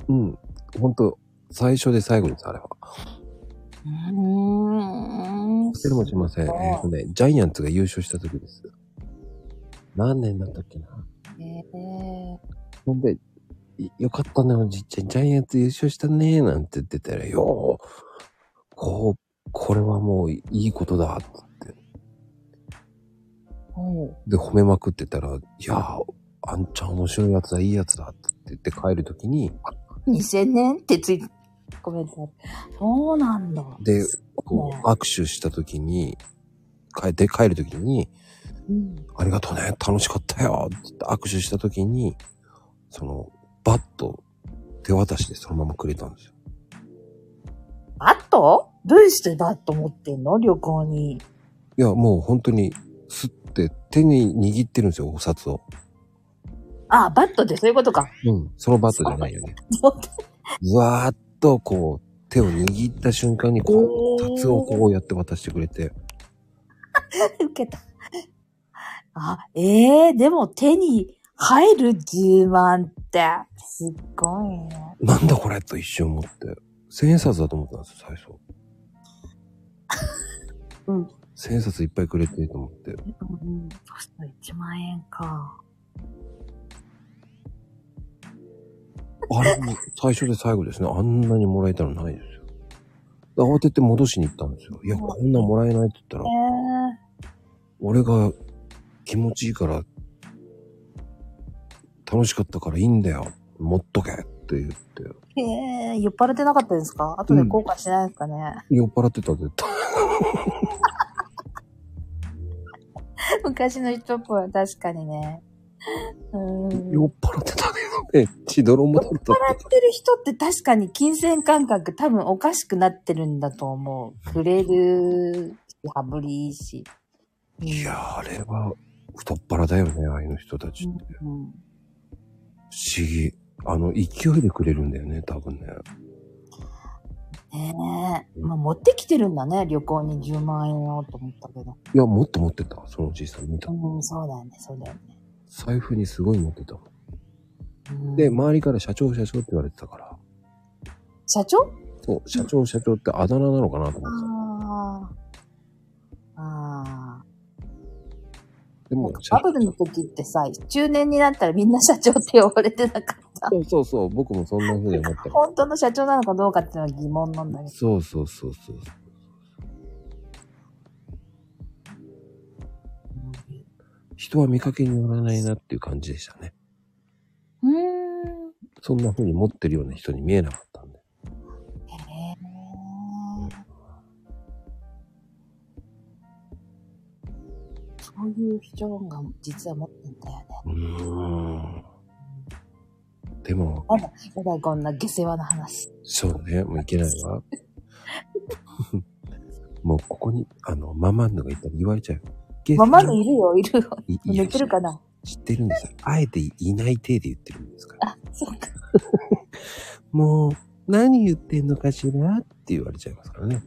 うん。ほんと、最初で最後です、あれは。うーん。それもしません。えっ、とね、ジャイアンツが優勝した時です。何年だったっけな。へえ。ほんで、いよかったね、おじいちゃん。ジャイアンツ優勝したねなんて言ってたら、よー、こう、これはもういいことだ、って。で、褒めまくってたら、いやー、あんちゃん面白いやつだ、いいやつだ、って言って帰るときに、2000年ってつい、コメントある。そうなんだ。で、こねう、握手したときに、帰って帰るときに、うん。ありがとうね、楽しかったよ、って言って握手したときに、その、バット、手渡しでそのままくれたんですよ。バット？どうしてバット持ってんの？旅行に。いや、もう本当に、すって手に握ってるんですよ、お札を。あ、バットってそういうことか。うん。そのバットじゃないよね。ずわーっとこう、手を握った瞬間に、こう、おー札をこうやって渡してくれて。(laughs) 受けた。あ、ええー、でも手に入る10万って、すっごいね。なんだこれと一瞬思って。千円札だと思ったんですよ、最初。(laughs) うん。千円札いっぱいくれてと思って。うん。そしたら1万円か。あれも最初で最後ですね。あんなにもらえたのないですよ。で慌てて戻しに行ったんですよ。いや、こんなんもらえないって言ったらえ、俺が気持ちいいから、楽しかったからいいんだよ。持っとけって言って。ー、えー、酔っ払ってなかったですか？後で後悔しないですかね、酔っ払ってた絶対。昔の人っぽい。確かにね。うん。酔っ払ってたけどね。血泥もだったって。酔っ払ってる人って確かに金銭感覚多分おかしくなってるんだと思う。くれるし、羽振りいいし。いやー、あれは太っ腹だよね、ああいう人たちって。不うん。思議。あの、勢いでくれるんだよね、多分ね。ねえ。まあ、持ってきてるんだね、旅行に10万円をと思ったけど。いや、もっと持ってた、そのおじいさん見た。うん、そうだよね、そうだよね。財布にすごい持ってたもん。で、周りから社長社長って言われてたから。社長？そう、社長社長ってあだ名なのかなと思ってああ。ああ。た。でも、バブルの時ってさ、中年になったらみんな社長って呼ばれてなかった？そうそうそう、僕もそんな風に思ったよ本当の社長なのかどうかっていうのは疑問なんだけど。そうそうそうそう。人は見かけによらないなっていう感じでしたね。うーん。そんな風に持ってるような人に見えなかっそういう人が実は持ってんだよね。うーん。でも、やだ、やだ、こんな下世話な話。そうね、もういけないわ。(laughs) もうここに、あの、ママンヌがいたら言われちゃう。ママのいるよ、いるよ。いい寝てるかな？知ってるんですよ。あえていない体で言ってるんですから。あ、そうか。(laughs) もう、何言ってんのかしら？って言われちゃいますからね。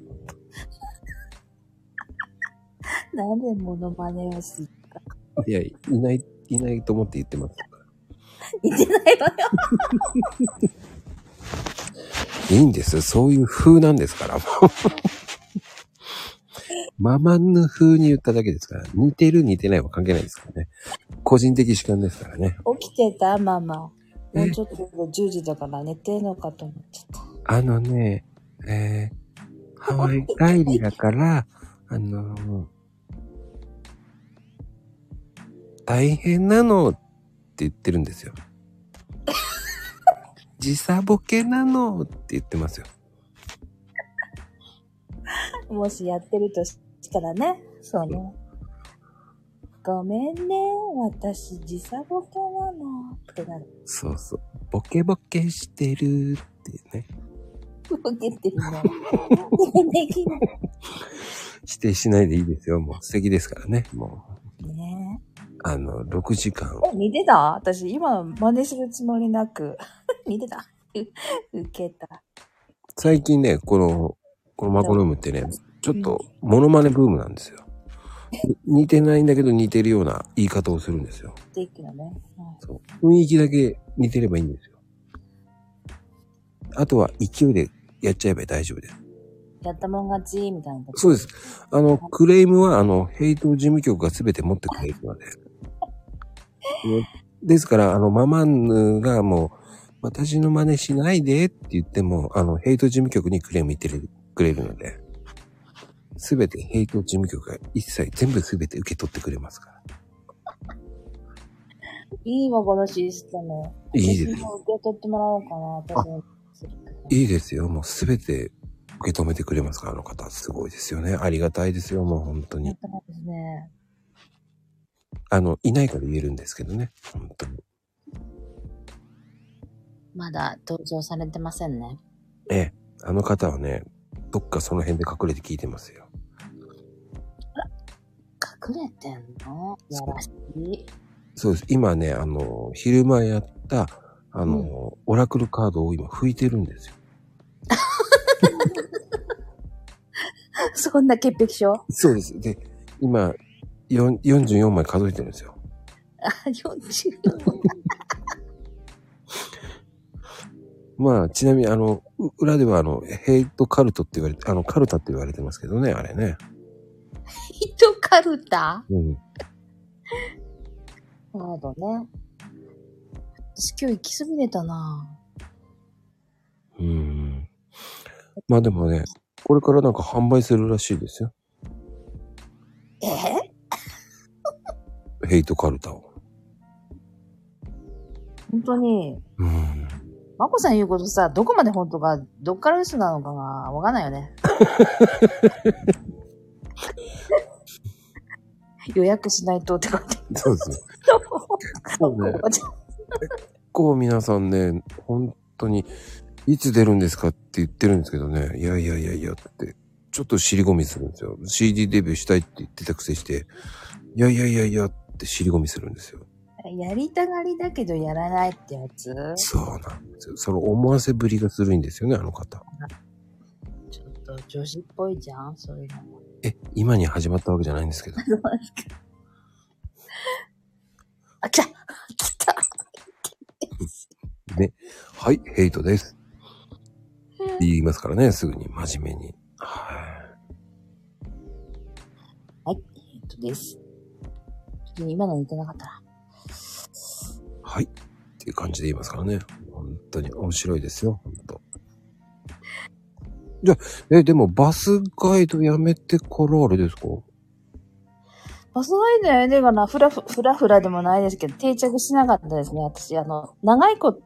なんでモノマネをするいや、いない、いないと思って言ってます。言ってないわよ。いいんですよ。そういう風なんですから。ママンヌ風に言っただけですから。似てる似てないは関係ないですからね。個人的主観ですからね。起きてたママ。もえうちょっとで10時だから寝てんのかと思っちゃった。あのね、えー、ハワイ帰りだから、あのー大変なのって言ってるんですよ。(laughs) 時差ボケなのって言ってますよ。もしやってるとしたらね、そうね。ごめんね、私時差ボケなのってなる。そうそう。ボケボケしてるってね。ボケてるの？(laughs) できな指定しないでいいですよ。もう素敵ですからね。もう、いね。あの、6時間。え、見てた？私今真似するつもりなく。(laughs) 見てた？う (laughs) 受けた。最近ね、この、このマコルームってね、ちょっとモノマネブームなんですよ。(laughs) に似てないんだけど似てるような言い方をするんですよ。っていくのね。雰囲気だけ似てればいいんですよ。あとは勢いでやっちゃえば大丈夫です。やったもん勝ち、みたいな。そうです。あの、クレームは、あの、ヘイト事務局が全て持ってくれるので。ねですから、あの、ママンヌがもう、私の真似しないでって言っても、あの、ヘイト事務局にクレーム言ってくれるので、全てヘイト事務局が一切、全部全て受け取ってくれますから。いいわ、このシステム。いいです受け取ってもらおうかな、いいですよ。もう全て受け止めてくれますから、あの方。すごいですよね。ありがたいですよ、もう本当に。やったらですね。あの、いないから言えるんですけどね。本当に。まだ登場されてませんね。ええ、あの方はね、どっかその辺で隠れて聞いてますよ。隠れてんの？やらしい。そうです。今ね、あの、昼間やった、あの、オラクルカードを今拭いてるんですよ。(laughs) そんな潔癖症？そうです。で、今、4 44枚数えてるんですよ。あ、40。(laughs) まあ、ちなみに、あの、う裏では、あの、ヘイトカルトって言われて、あの、カルタって言われてますけどね、あれね。ヒトカルタ？うん。なるほどね。私今日行きそびれたなうん。まあでもね、これからなんか販売するらしいですよ。え？ヘイトカルタを。本当に、うん。まこさん言うことさ、どこまで本当か、どっから嘘なのかがわかんないよね。(laughs) 予約しないとって書いてそうですよ。そうね。結構皆さんね、本当に、いつ出るんですかって言ってるんですけどね、いやいやいやいやって、ちょっと尻込みするんですよ。CD デビューしたいって言ってたくせして、いやいやいやいやって尻込みするんですよ。やりたがりだけどやらないってやつ？そうなんですよ。その思わせぶりがするいんですよね、あの方。ちょっと女子っぽいじゃんそういうの。え、今に始まったわけじゃないんですけど。(laughs) あ、来た (laughs) 来たね。はい、ヘイトです。言いますからね、すぐに、真面目に。はい。えっとです。ちょっと今の似てなかったな。はい。っていう感じで言いますからね。本当に面白いですよ、本当。じゃあ、え、でもバスガイドやめてからあれですか？バスガイドやめてからふらふ、ふらふらでもないですけど、定着しなかったですね。私、あの、長いこ、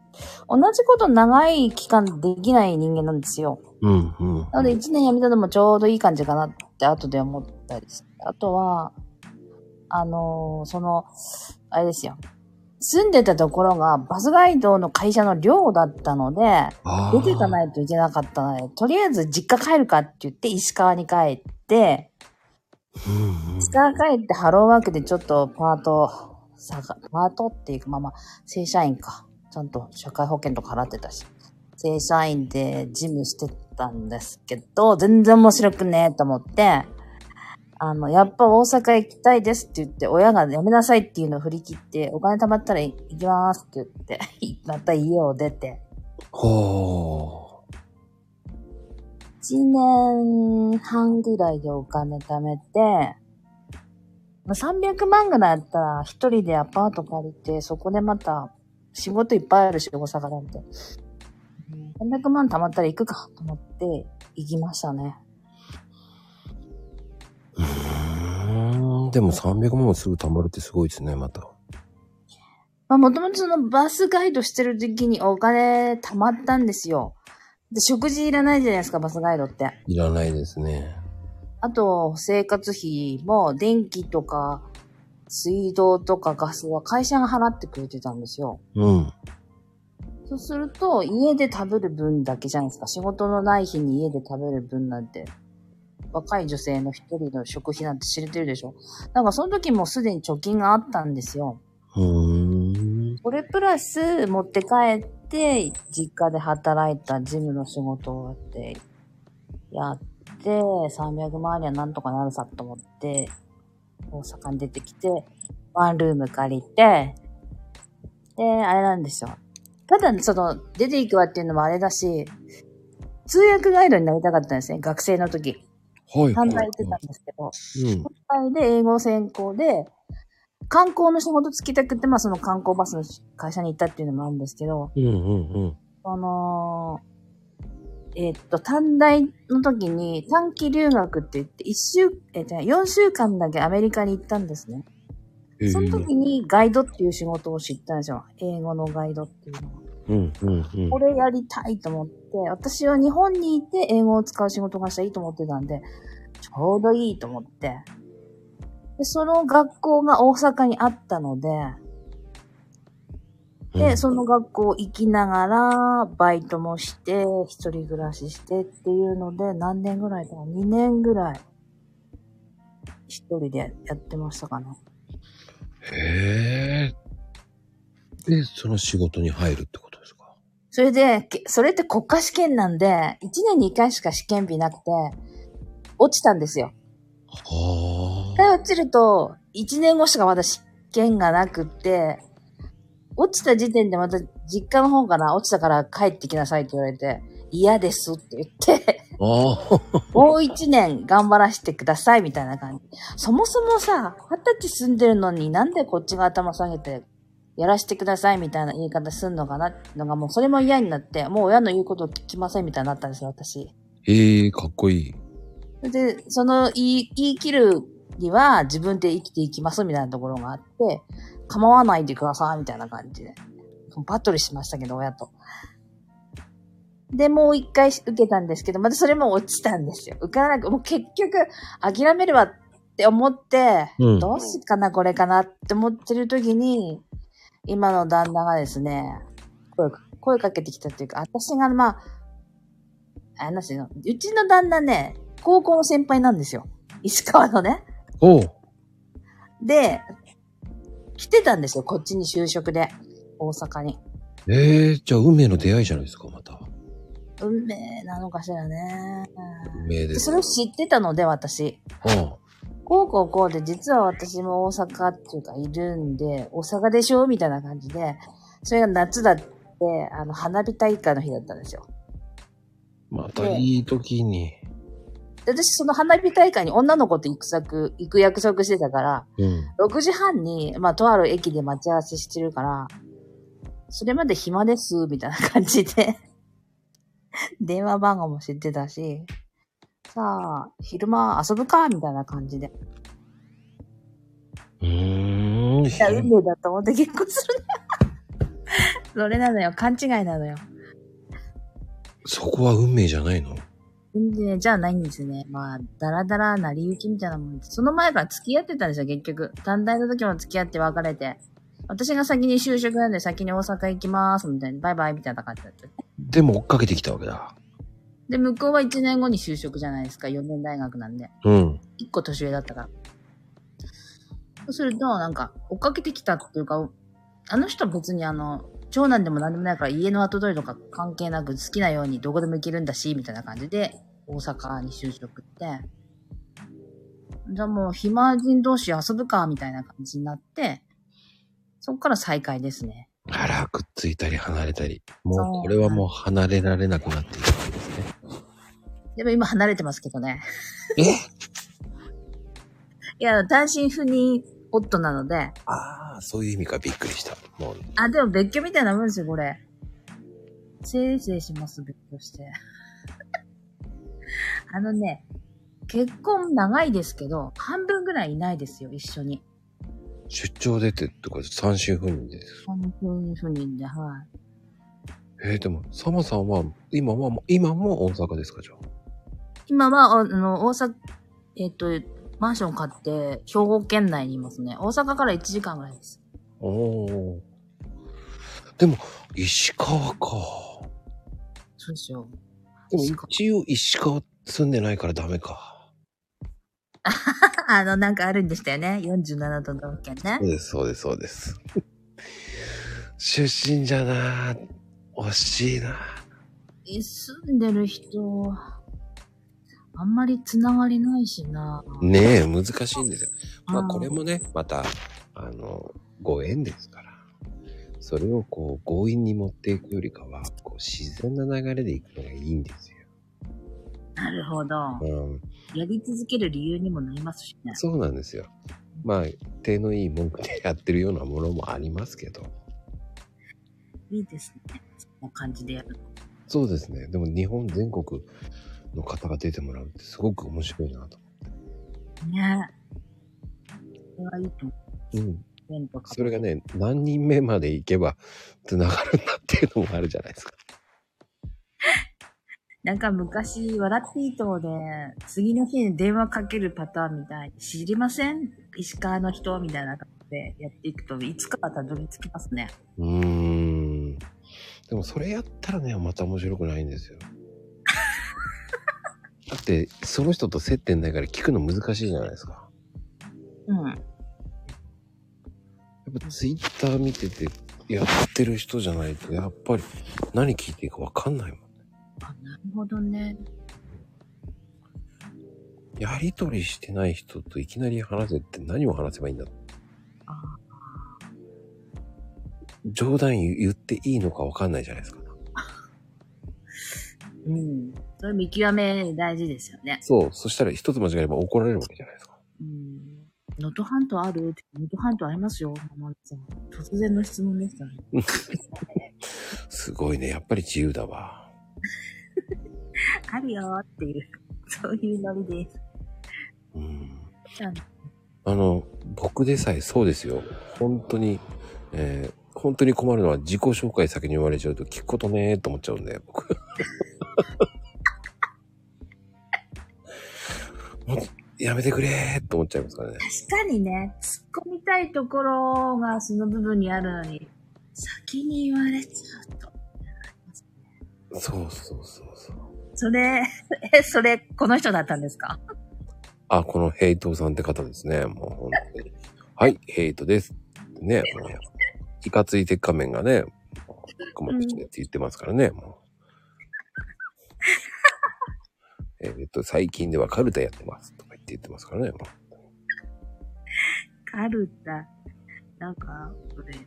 同じこと長い期間できない人間なんですよ。うん、うん。なので、1年辞めたのもちょうどいい感じかなって後で思ったりして。あとは、あのーその、あれですよ。住んでたところがバスガイドの会社の寮だったので、あ出ていかい。ないといけなかったので、とりあえず実家帰るかって言って石川に帰って、うん、うん。石川帰ってハローワークでちょっとパート、さが、パートっていうか、まあまあ、正社員か。ちゃんと社会保険とか払ってたし。正社員で事務してたんですけど、全然面白くねえと思って、あの、やっぱ大阪行きたいですって言って、親がやめなさいっていうのを振り切って、お金貯まったら行きますって言って、(laughs) また家を出て、は1年半ぐらいでお金貯めて、まあ300万ぐらいあったら一人でアパート借りて、そこでまた仕事いっぱいあるし、大阪なんて。うん300万貯まったら行くかと思って行きましたね。でも300万もすぐ貯まるってすごいですね、また。まあもともとそのバスガイドしてる時にお金貯まったんですよ。で、食事いらないじゃないですか、バスガイドって。いらないですね。あと、生活費も電気とか水道とかガスは会社が払ってくれてたんですよ。うん。そうすると、家で食べる分だけじゃないですか。仕事のない日に家で食べる分なんて。若い女性の一人の食費なんて知れてるでしょ？だからその時もすでに貯金があったんですよ。うーん。それプラス持って帰って、実家で働いた事務の仕事をやって、やって、300万円にはなんとかなるさと思って、大阪に出てきて、ワンルーム借りて、で、あれなんですよ。ただ、その、出ていくわっていうのもあれだし、通訳ガイドになりたかったんですね、学生の時。はい。短大行ってたんですけど。うん。短大で英語専攻で、観光の仕事つきたくて、まあその観光バスの会社に行ったっていうのもあるんですけど、うんうんうん。あのーえっと、短大の時に短期留学って言って、一週、えっと、4週間だけアメリカに行ったんですね。その時にガイドっていう仕事を知ったんですよ。英語のガイドっていうのを。うんうんうん。これやりたいと思って、私は日本にいて英語を使う仕事がしたらいいと思ってたんで、ちょうどいいと思って。で、その学校が大阪にあったので、で、その学校行きながら、バイトもして、一人暮らししてっていうので、何年ぐらいかな ?2 年ぐらい、一人でやってましたかね。へえ。で、その仕事に入るってこと？それで、けそれって国家試験なんで、1年に1回しか試験日なくて、落ちたんですよ。は一回落ちると、1年後しかまだ試験がなくって、落ちた時点でまた実家の方から落ちたから帰ってきなさいって言われて、嫌ですって言って。もう1年頑張らせてくださいみたいな感じ。そもそもさ、二十歳住んでるのになんでこっちが頭下げて、やらせてくださいみたいな言い方すんのかなってのがもうそれも嫌になって、もう親の言うことを聞きませんみたいになったんですよ、私。へえ、かっこいい。で、その言い、言い切るには自分で生きていきますみたいなところがあって、構わないでくださいみたいな感じで。バトルしましたけど、親と。で、もう一回受けたんですけど、またそれも落ちたんですよ。受からなく、もう結局諦めるわって思って、うんどうしようかな、これかなって思ってる時に、今の旦那がですね、声か声かけてきたっていうか、私がまあ、あれなんですよ。うちの旦那ね、高校の先輩なんですよ。石川のね。おう。で、来てたんですよ、こっちに就職で。大阪に。ええじゃあ運命の出会いじゃないですか、また。運命なのかしらね。運命で。ですそれを知ってたので、私。あこうこうこうで、実は私も大阪っていうかいるんで、大阪でしょみたいな感じで、それが夏だってで、あの、花火大会の日だったんですよ。またいい時に。で私、その花火大会に女の子と行く作、行く約束してたから、うん。6時半に、まあ、とある駅で待ち合わせしてるから、それまで暇です、みたいな感じで、(laughs) 電話番号も知ってたし、さあ、昼間遊ぶか、みたいな感じで。うーん。いや、運命だと思って結婚するね。(laughs) それなのよ、勘違いなのよ。そこは運命じゃないの？全然、じゃあないんですね。まあ、だらだらなりゆきみたいなもんです。その前から付き合ってたんですよ、結局。短大の時も付き合って別れて。私が先に就職なんで先に大阪行きます、みたいな。バイバイ、みたいな感じだった。でも追っかけてきたわけだ。で、向こうは1年後に就職じゃないですか。4年大学なんで。うん。1個年上だったから。そうすると、なんか、追っかけてきたっていうか、あの人は別にあの、長男でも何でもないから家の後取りとか関係なく好きなようにどこでも行けるんだし、みたいな感じで、大阪に就職って。じゃあもう暇人同士遊ぶか、みたいな感じになって、そっから再会ですね。あら、くっついたり離れたり。もそうう、これはもう離れられなくなっているわけですね。でも今離れてますけどね。え？(laughs) いや、単身赴任夫なので、ああ、そういう意味かびっくりした。もう、あ、でも別居みたいなもんですよ、これ。せいせいします、別居して。(laughs) あのね、結婚長いですけど、半分ぐらいいないですよ、一緒に。出張出てとか三週不妊です。半分不妊で、はい。えー、でも、サマさんは、今は、今も大阪ですか、じゃあ？今は、ああの、大阪、えっ、と、マンション買って、兵庫県内にいますね。大阪から1時間ぐらいです。おー。でも、石川か。そうですよ。でも一応石川住んでないからダメか。(laughs) あの、なんかあるんでしたよね。47都道府県ねそう。です、そうです、そうです。出身じゃな惜しいなえ住んでる人、あんまりつながりないしな。ねえ、難しいんですよ。まあうんこれもね、また、あの、ご縁ですから。それをこう、強引に持っていくよりかは、こう、自然な流れでいくのがいいんですよ。なるほど。うん。やり続ける理由にもなりますしね。そうなんですよ。まあ、手のいい文句でやってるようなものもありますけど。いいですね。そんな感じでやる。そうですね。でも日本全国の方が出てもらうってすごく面白いなと。ねそれはいいと思う。うん。それがね、何人目まで行けば繋がるんだっていうのもあるじゃないですか。(laughs) なんか昔、笑っていいとで、次の日に電話かけるパターンみたいに、知りません？石川の人？みたいな感じでやっていくと、いつかはたどり着きますね。うーん。でもそれやったらね、また面白くないんですよ。だって、その人と接点ないから聞くの難しいじゃないですか。うん。やっぱツイッター見ててやってる人じゃないと、やっぱり何聞いていいかわかんないもん。あ、なるほどね。やりとりしてない人といきなり話せって何を話せばいいんだあ冗談言言っていいのかわかんないじゃないですか。(laughs) うん。それ見極め大事ですよね。そう。そしたら一つ間違えれば怒られるわけじゃないですか。うん。能登半島ある？能登半島ありますよ、ママさん。突然の質問でしたね。(laughs) すごいね。やっぱり自由だわ。(laughs) あるよーっていう、そういうノリです。うん。あの、僕でさえそうですよ。本当に、えー本当に困るのは自己紹介先に言われちゃうと聞くことねーと思っちゃうんで、僕。(laughs) やめてくれーと思っちゃいますからね。確かにね、突っ込みたいところがその部分にあるのに、先に言われちゃうと。そうそうそうそう。それ、(laughs) え、それ、この人だったんですか？あ、このヘイトさんって方ですね。もう本当に。はい、ヘイトです。ね、もういかつい鉄仮面がね、熊口でって言ってますからね、もう。えっと、最近ではカルタやってますとか言って言ってますからね。もカルタ？なんか、それ、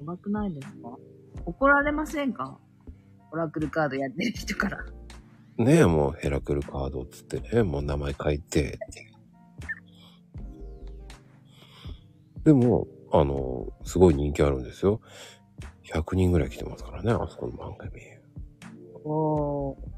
うまくないですか？怒られませんか？オラクルカードやってる人から。ねえ、もうヘラクルカードっつってね、もう名前書いて。でも、あの、すごい人気あるんですよ。100人ぐらい来てますからね、あそこの番組。おー。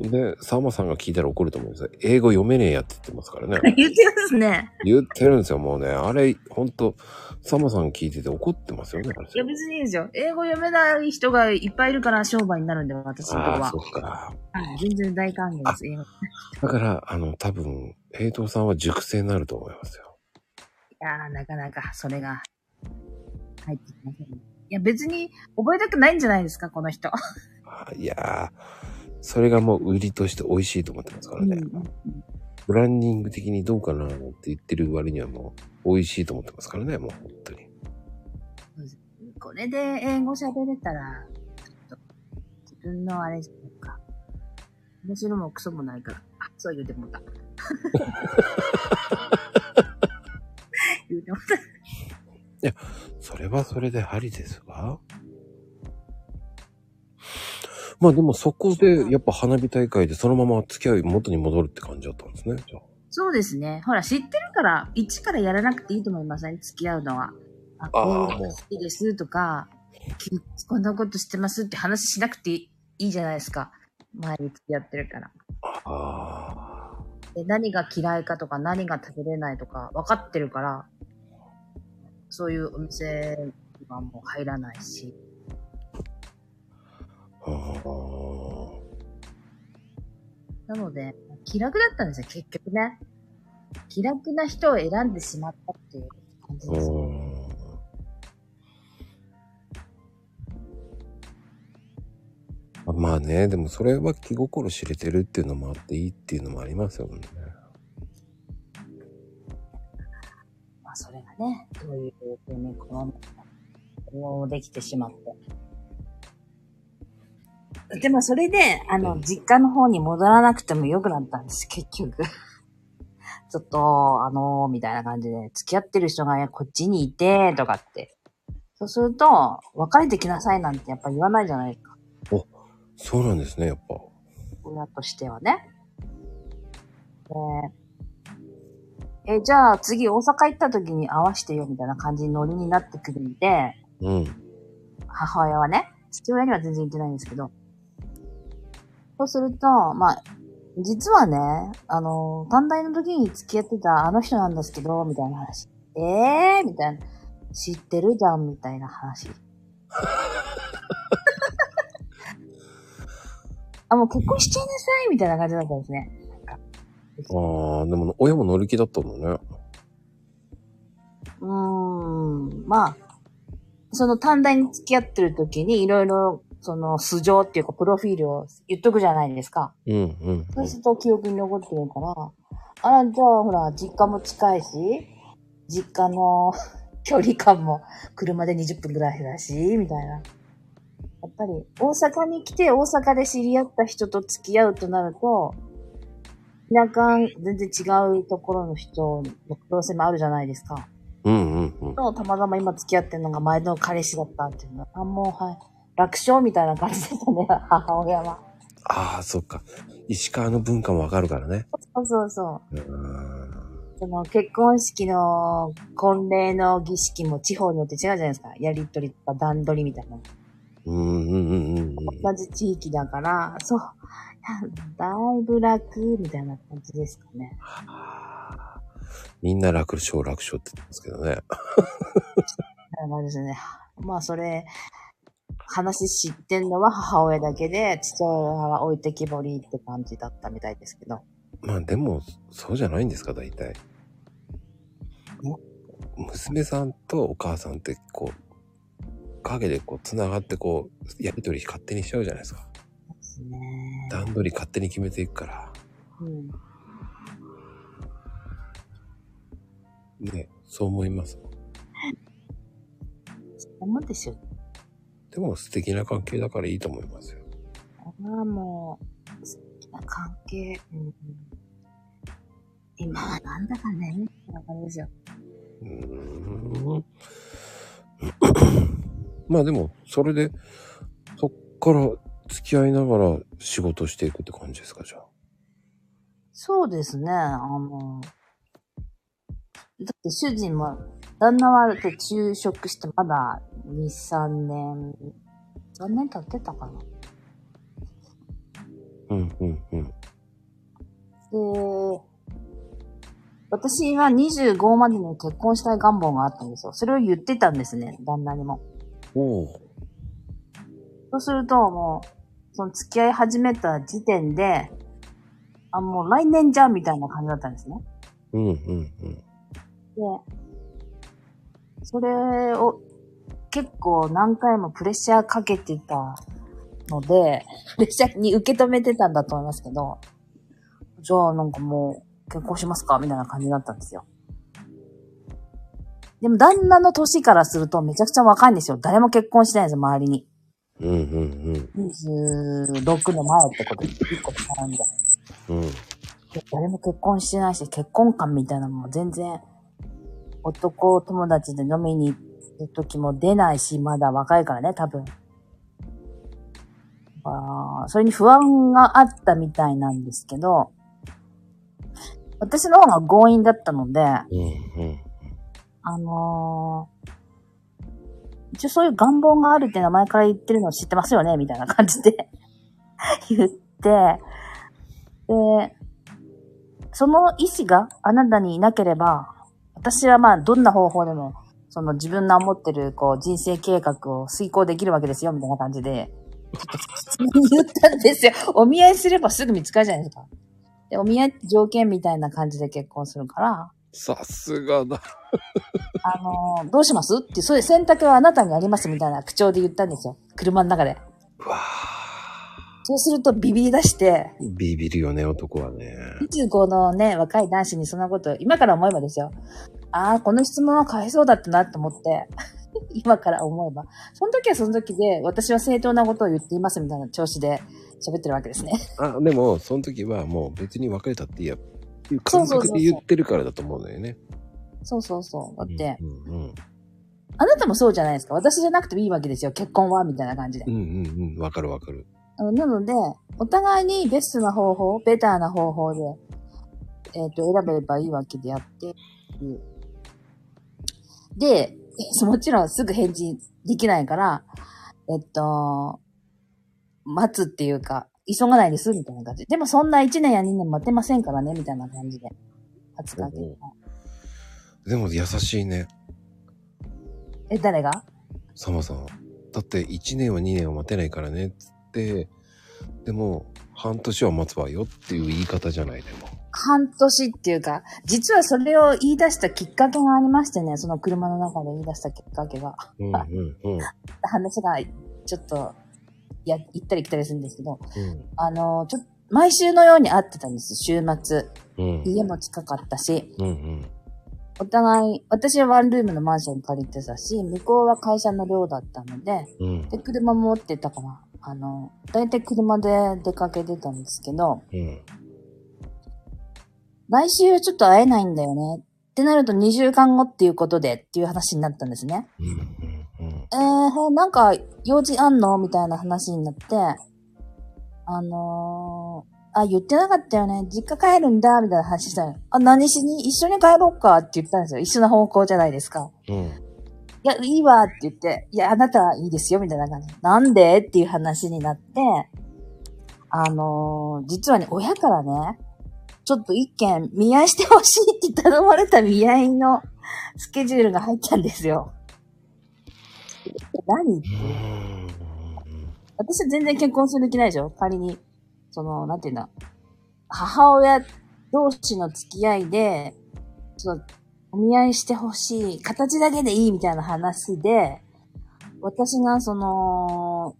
で、サーマさんが聞いたら怒ると思うんですよ。英語読めねえやって言ってますからね。(laughs) 言ってますね。言ってるんですよ、もうね。あれ、ほんと、サーマさん聞いてて怒ってますよね、いや、別にいいですよ。英語読めない人がいっぱいいるから商売になるんで、私のとこはああ、そ。っか。はい、全然大歓迎です、英語。いだから、あの、多分、平等さんは熟成になると思いますよ。やー、なかなかそれが入ってきませんね。いや、別に覚えたくないんじゃないですか、この人。(laughs) あいやー、それがもう売りとして美味しいと思ってますからね。うんブランディング的にどうかなって言ってる割にはもう美味しいと思ってますからね、もう本当に。これで英語喋れたら、ちょっと、自分のあれじゃないか。面白もクソもないから。あ、そう言うてもうた。(laughs) 言うてもうた。それはそれでありですわ。まあでもそこでやっぱ花火大会でそのまま付き合い元に戻るって感じだったんですね。じゃあ。そうですね。ほら、知ってるから、一からやらなくていいと思いません、付き合うのは。あ、こういうの好きですとか、きこんなことしてますって話しなくていいじゃないですか。前に付き合ってるから。あで何が嫌いかとか、何が食べれないとか、分かってるから、そういうお店はもう入らないし。あ。ああ。なので、気楽だったんですよ、結局ね。気楽な人を選んでしまったっていう感じうです。ん。まあね、でもそれは気心知れてるっていうのもあっていいっていうのもありますよね。まあ、それがね、どういうふうにこの、こうできてしまって。でもそれで、あの、実家の方に戻らなくてもよくなったんです、結局。(laughs) ちょっと、あのみたいな感じで、付き合ってる人がいやこっちにいて、とかって。そうすると、別れてきなさいなんてやっぱ言わないじゃないですか。そうなんですね、やっぱ。親としてはね。で、え、じゃあ次大阪行った時に会わしてよみたいな感じにノリになってくるんで、うん。母親はね、父親には全然言ってないんですけど、そうすると、まあ、実はね、あの、短大の時に付き合ってたあの人なんですけど、みたいな話。ええー、みたいな。知ってるじゃん、みたいな話。(laughs) あ、もう結婚しちゃいなさい、みたいな感じだったんですね。ああ、でも親も乗り気だったんだね。うーん、まあ、その短大に付き合ってる時にいろいろ、その素性っていうかプロフィールを言っとくじゃないですか。うん、うん。そうすると記憶に残ってるから、あら、じゃあほら、実家も近いし、実家の距離感も車で20分ぐらいだし、みたいな。やっぱり、大阪に来て大阪で知り合った人と付き合うとなると、田舎、全然違うところの人の可能性もあるじゃないですか。うん、うん、うん。と、たまたま今付き合ってるのが前の彼氏だったっていうのは、あ、もう、はい。楽勝みたいな感じでしたね、(laughs) 母親は。ああ、そっか。石川の文化もわかるからね。そうそうそう。うーん。その結婚式の婚礼の儀式も地方によって違うじゃないですか。やりとりとか段取りみたいな。うん、うん、うん、うん。同じ地域だから、そう。だいぶ楽みたいな感じですかね。みんな楽勝楽勝って言ってますけどね。(laughs) あのですね。まあそれ、話知ってんのは母親だけで、父親は置いてきぼりって感じだったみたいですけど。まあでも、そうじゃないんですか、大体。娘さんとお母さんって、こう、影でこう、繋がってこう、やりとり勝手にしちゃうじゃないですか。ですね。段取り勝手に決めていくから。うん。ね、そう思います。(laughs) そう思うんですよ。でも素敵な関係だからいいと思いますよ。まあもう、素敵な関係。うん、今はなんだかね、みたいな感じですよ。うーん。まあでも、それで、そっから付き合いながら仕事していくって感じですか、じゃあ。そうですね。あの、だって主人も、旦那はだって昼食してまだ2、3年、3年経ってたかな。うん、うん、うん。で、私は25までに結婚したい願望があったんですよ。それを言ってたんですね、旦那にも。おう。そうすると、もう、その付き合い始めた時点で、あ、もう来年じゃんみたいな感じだったんですね。うん、うん、うん。で、それを結構何回もプレッシャーかけてたので、プレッシャーに受け止めてたんだと思いますけど、じゃあなんかもう結婚しますかみたいな感じだったんですよ。でも旦那の年からするとめちゃくちゃ若いんですよ。誰も結婚してないんですよ、周りに。うん、うん、26の前ってことで、1個違うんで。うん。うん。で誰も結婚してないし、結婚観みたいなのも全然、男友達で飲みに行く時も出ないし、まだ若いからね、多分。あそれに不安があったみたいなんですけど、私の方が強引だったので、うん、うん。あのー一応そういう願望があるっていうのは前から言ってるのを知ってますよねみたいな感じで (laughs) 言って、で、その意思があなたにいなければ、私はまあどんな方法でも、その自分の思ってるこう人生計画を遂行できるわけですよみたいな感じで、ちょっと言ったんですよ。お見合いすればすぐ見つかるじゃないですか。で、お見合いって条件みたいな感じで結婚するから、さすがだ。あのーどうします？って、そういう選択はあなたにありますみたいな口調で言ったんですよ。車の中で。うわそうするとビビり出して、ービビるよね、男はね。25のね、若い男子にそんなこと、今から思えばですよ。ああ、この質問は返そうだったなと思って、(laughs) 今から思えば。その時はその時で、私は正当なことを言っていますみたいな調子で喋ってるわけですね。あ、でも、その時はもう別に別れたっていいや。っていう感覚で言ってるからだと思うんだよね。そうそうそう。だって、うんうんあなたもそうじゃないですか。私じゃなくてもいいわけですよ。結婚はみたいな感じでうん。。うんうんうん。わかるわかる。なので、お互いにベストな方法、ベターな方法で、えっ、と、選べればいいわけであって、で、(laughs) もちろんすぐ返事できないから、えっと、待つっていうか、急がないです、みたいな感じ。でもそんな1年や2年待てませんからね、みたいな感じで。初かおうでも優しいね。え、誰が？サマさん。だって1年は2年は待てないからね。つって、でも半年は待つわよっていう言い方じゃないでも。半年っていうか、実はそれを言い出したきっかけがありましてね、その車の中で言い出したきっかけが。うんうんうん。話がちょっと、や、行ったり来たりするんですけど、うんあの、ちょっと、毎週のように会ってたんです、週末。うん家も近かったし、うんうんお互い、私はワンルームのマンション借りてたし、向こうは会社の寮だったので、うんで、車も持ってたから、あの、大体車で出かけてたんですけど、うん来週ちょっと会えないんだよね。ってなると2週間後っていうことでっていう話になったんですね。うんうんえー、なんか、用事あんのみたいな話になって、あのー、あ、言ってなかったよね。実家帰るんだ、みたいな話したら、あ、何しに？一緒に帰ろうかって言ったんですよ。一緒な方向じゃないですか。うんいや、いいわって言って、いや、あなたはいいですよ、みたいな感じ。なんでっていう話になって、あのー、実はね、親からね、ちょっと一件見合いしてほしいって頼まれた見合いのスケジュールが入ったんですよ。何って私は全然結婚する気ないでしょ仮に、その、なんていうんだ。母親同士の付き合いで、ちょっと、お見合いしてほしい。形だけでいいみたいな話で、私がその、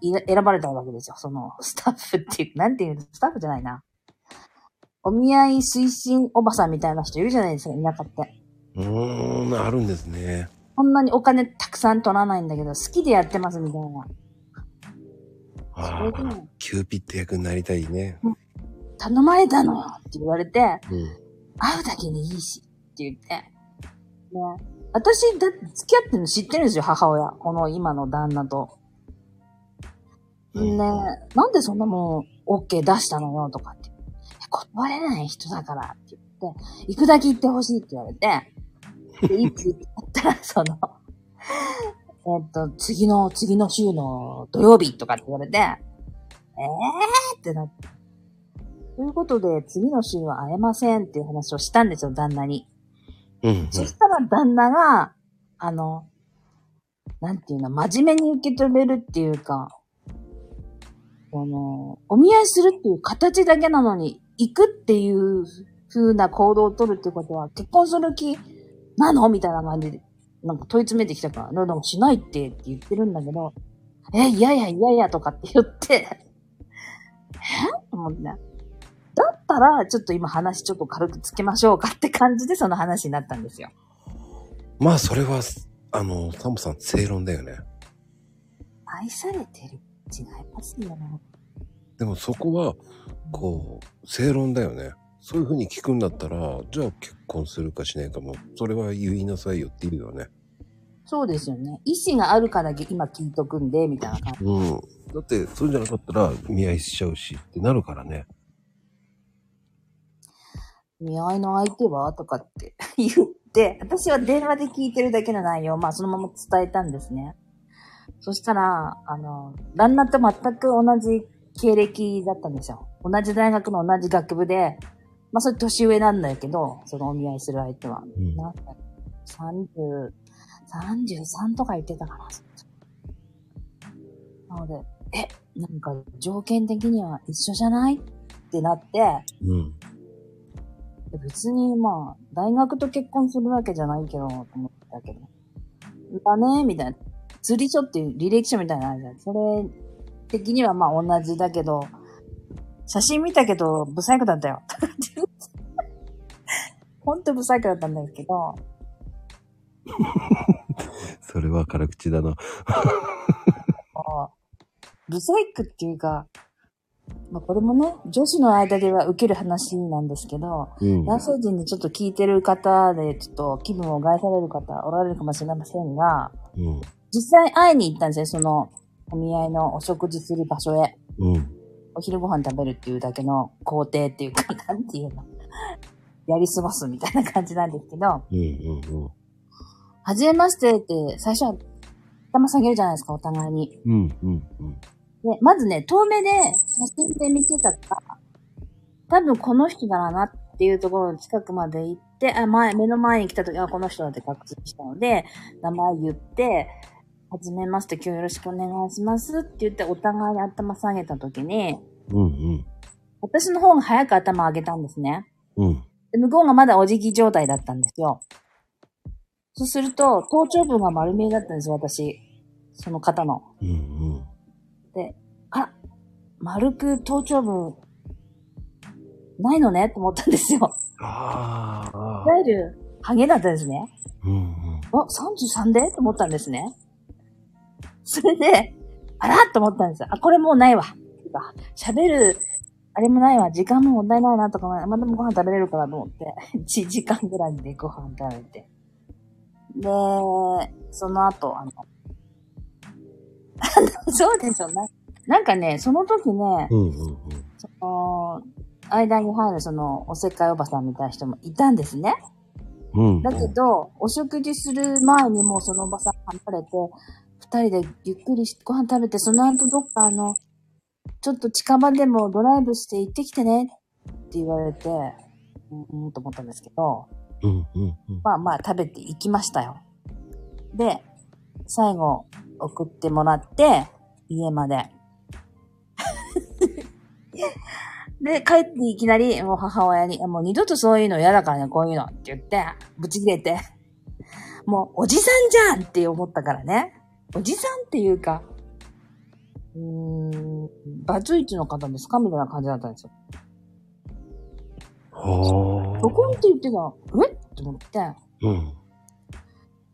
い選ばれたわけですよ。その、スタッフっていう、なんていうのスタッフじゃないな。お見合い推進おばさんみたいな人いるじゃないですか、田舎って。うーん、あるんですね。こんなにお金たくさん取らないんだけど、好きでやってますみたいな。ああ、キューピッド役になりたいね。頼まれたのよって言われて、うん。会うだけでいいしって言って。ね。私、だって付き合ってるの知ってるんですよ、母親。この今の旦那と。ねなんでそんなもん OK 出したのよとかって。断れない人だからって言って、行くだけ行ってほしいって言われて、で、いつ行ったら、(laughs) その、えっと、次の、次の週の土曜日とかって言われて、えーってなって。ということで、次の週は会えませんっていう話をしたんですよ、旦那に。うん、うん。そしたら旦那が、あの、なんていうの、真面目に受け止めるっていうか、この、お見合いするっていう形だけなのに、行くっていう風な行動を取るってことは、結婚する気なのみたいな感じで、なんか問い詰めてきたから、でもしないってって言ってるんだけど、え、いやいやいやいやとかって言って、(laughs) え？と思って。だったら、ちょっと今話ちょっと軽くつけましょうかって感じでその話になったんですよ。まあ、それは、あの、サムさん正論だよね。愛されてる違いますよね。でもそこは、こう、正論だよね。そういうふうに聞くんだったら、じゃあ結婚するかしないかも、それは言いなさいよって言うよね。そうですよね。意思があるから今聞いとくんで、みたいな感じ。うん。だって、そうじゃなかったら見合いしちゃうしってなるからね。見合いの相手は？とかって (laughs) 言って、私は電話で聞いてるだけの内容を、まあそのまま伝えたんですね。そしたら、あの、旦那と全く同じ経歴だったんですよ。同じ大学の同じ学部で、まあそれ年上なんだけど、そのお見合いする相手は。うん、なんか、30、33とか言ってたかな。なので、え、なんか条件的には一緒じゃない？ってなって、うん、別にまあ、大学と結婚するわけじゃないけど、と思ったけど。だね、みたいな。釣り書っていう履歴書みたいなのあるじゃん。それ的にはまあ同じだけど、写真見たけど、ブサイクだったよ。ほんとブサイクだったんですけど。(laughs) それは辛口だな。ブサイクっていうか、まあこれもね、女子の間では受ける話なんですけど、うん、男性陣でちょっと聞いてる方で、ちょっと気分を害される方おられるかもしれませんが、うん、実際会いに行ったんですよ、その、お見合いのお食事する場所へ。うん。お昼ご飯食べるっていうだけの工程っていうか、なんていうの？(laughs) やり過ごすみたいな感じなんですけど。うんうんうん。はじめましてって、最初は頭下げるじゃないですか、お互いに。うんうんうん。で、まずね、遠目で写真で見てたから、多分この人だなっていうところの近くまで行って、あ、前、目の前に来た時、あ、この人だって確認したので、名前言って、はじめまして、今日よろしくお願いしますって言って、お互いに頭下げたときに、うんうん。私の方が早く頭上げたんですね。うん。で向こうがまだお辞儀状態だったんですよ。そうすると、頭頂部が丸見えだったんですよ、私。その方の。うんうん。で、あ丸く頭頂部、ないのねと思ったんですよ。ああ。いわゆる、ハゲだったんですね。うんうん。あ、33でと思ったんですね。それで、あらと思ったんですよ。あ、これもうないわ。喋る、あれもないわ。時間も問題ないなとか、まだご飯食べれるからと思って、(laughs) 1時間ぐらいでご飯食べて。で、その後、あの、(laughs) そうでしょ、な。なんかね、その時ね、うんうんうん、その、間に入るその、おせっかいおばさんみたいな人もいたんですね。うん、うん、だけど、お食事する前にもうそのおばさん離れて、二人でゆっくりご飯食べて、その後どっかあの、ちょっと近場でもドライブして行ってきてねって言われて、うん、と思ったんですけど、うんうんうん、まあまあ食べて行きましたよ。で、最後送ってもらって、家まで。(laughs) で、帰っていきなり、もう母親に、もう二度とそういうの嫌だからね、こういうのって言って、ぶち切れて、(laughs) もうおじさんじゃんって思ったからね。おじさんっていうか、うーん、バツイチの方ですかみたいな感じだったんですよ。はあ。どこって言ってたえ？って思って。うん。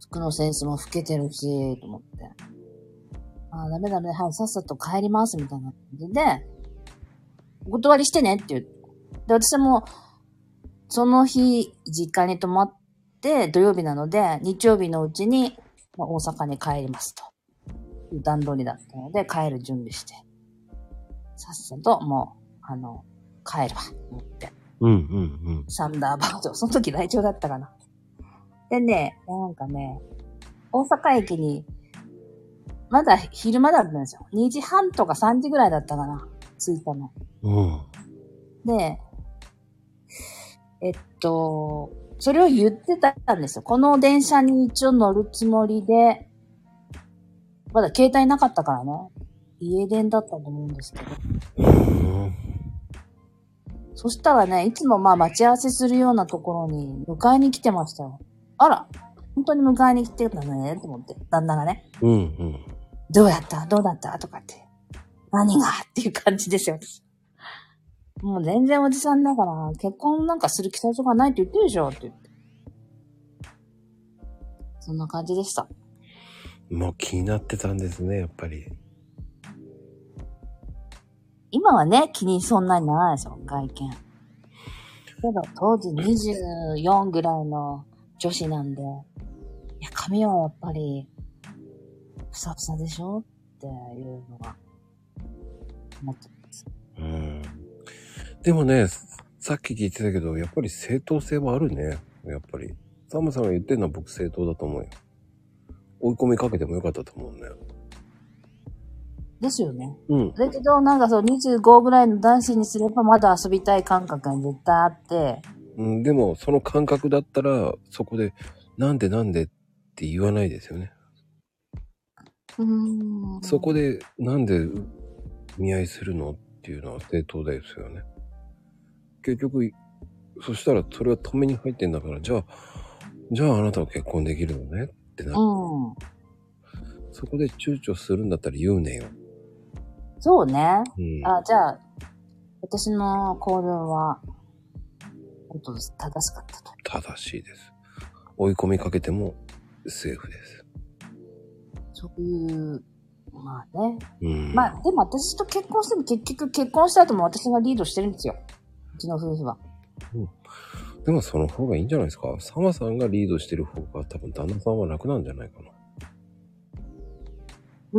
服のセンスも老けてるし、と思って。ああ、ダメだね。はい、さっさと帰ります、みたいな感じで、お断りしてねって言って。で、私も、その日、実家に泊まっって、土曜日なので、日曜日のうちに、まあ、大阪に帰りますと。いう段取りだったので、帰る準備して。さっさと、もう、あの、帰るわ、思って。うんうんサンダーバード。その時来庁だったかな。でね、なんかね、大阪駅に、まだ昼間だったんですよ。2時半とか3時ぐらいだったかな。着いたの。うん。で、えっと、それを言ってたんですよ。この電車に一応乗るつもりで、まだ携帯なかったからね。家電だったと思うんですけど。そしたらね、いつもまあ待ち合わせするようなところに迎えに来てましたよ。あら、本当に迎えに来てたね、と思って。旦那がね。うんうん。どうやった？どうだった？とかって。何が？っていう感じですよ、私。もう全然おじさんだから、結婚なんかする気最初がないって言ってるでしょって言って。そんな感じでした。もう気になってたんですね、やっぱり。今はね、気にそんなにならないですよ、外見。けど、当時24ぐらいの女子なんで、いや、髪はやっぱり、ふさふさでしょ？っていうのが、思ってます。うん。でもね、さっき聞いてたけど、やっぱり正当性はあるね。やっぱり。サムさんが言ってるのは僕正当だと思うよ。追い込みかけてもよかったと思うね。ですよね。うん。だけど、なんかそう、25ぐらいの男子にすればまだ遊びたい感覚が絶対あって、うん、でも、その感覚だったら、そこで、なんでなんでって言わないですよね。うーん。そこで、なんで見合いするのっていうのは正当ですよね。結局、そしたらそれは止めに入ってんだから、じゃあ、じゃああなたは結婚できるのね？ってな、うん。そこで躊躇するんだったら言うねよ。そうね。うん。あ、じゃあ、私の行動は、本当正しかったと。正しいです。追い込みかけてもセーフです。そういう、まあね。うん。まあ、でも私と結婚しても結局結婚した後も私がリードしてるんですよ。うちの夫婦は。でもその方がいいんじゃないですか。サマさんがリードしてる方が多分旦那さんは楽なんじゃないかな。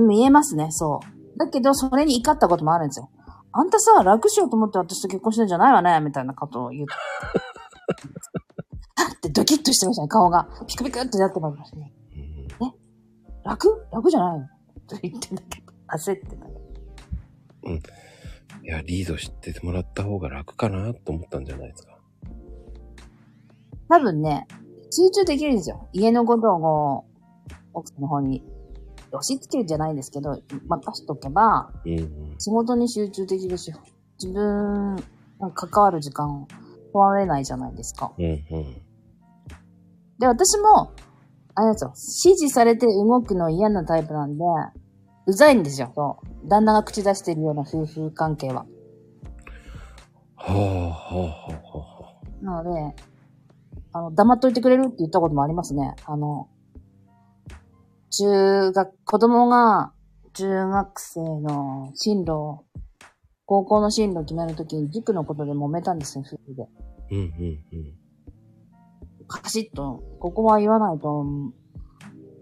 見えますね、そう。だけど、それに怒ったこともあるんですよ。あんたさ、楽しようと思って私と結婚してんじゃないわねみたいなことを言って。(laughs) はってドキッとしてましたね、顔が。ピクピクってなってましたね。うん楽？楽じゃないの？と言ってんだけど、焦ってた。いや、リードしてもらった方が楽かなと思ったんじゃないですか。多分ね、集中できるんですよ。家のことを奥さんの方に押し付けるんじゃないですけど、任しとけば、うんうん。仕事に集中できるし、自分が関わる時間を取られないじゃないですか。うんうん。で、私も、あれですよ、指示されて動くの嫌なタイプなんで、うざいんですよ、そう。旦那が口出してるような夫婦関係は。はあはあはあはあ。なので、あの、黙っといてくれるって言ったこともありますね。あの、中学、子供が中学生の進路、高校の進路を決めるときに塾のことで揉めたんですよ、夫婦で。うんうんうん。カシッと、ここは言わないと、ち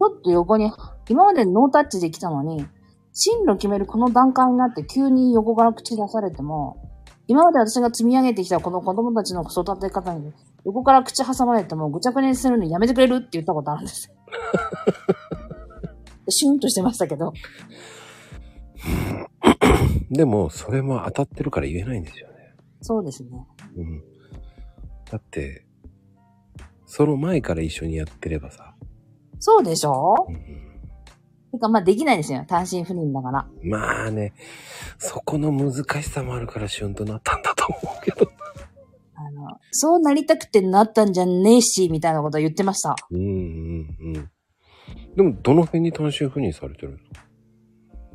ょっと横に、今までノータッチで来たのに、進路決めるこの段階になって急に横から口出されても、今まで私が積み上げてきたこの子供たちの育て方に、横から口挟まれてもぐちゃぐちゃにするのやめてくれるって言ったことあるんですよ。(laughs) シュンとしてましたけど。でも、それも当たってるから言えないんですよね。そうですね。うん。だって、その前から一緒にやってればさ。そうでしょ？うんてか、まあできないですよ。単身赴任だから。まあね、そこの難しさもあるからシュンとなったんだと思うけど。あの、そうなりたくてなったんじゃねえし、みたいなこと言ってました。うんうんうん。でも、どの辺に単身赴任されてるんですか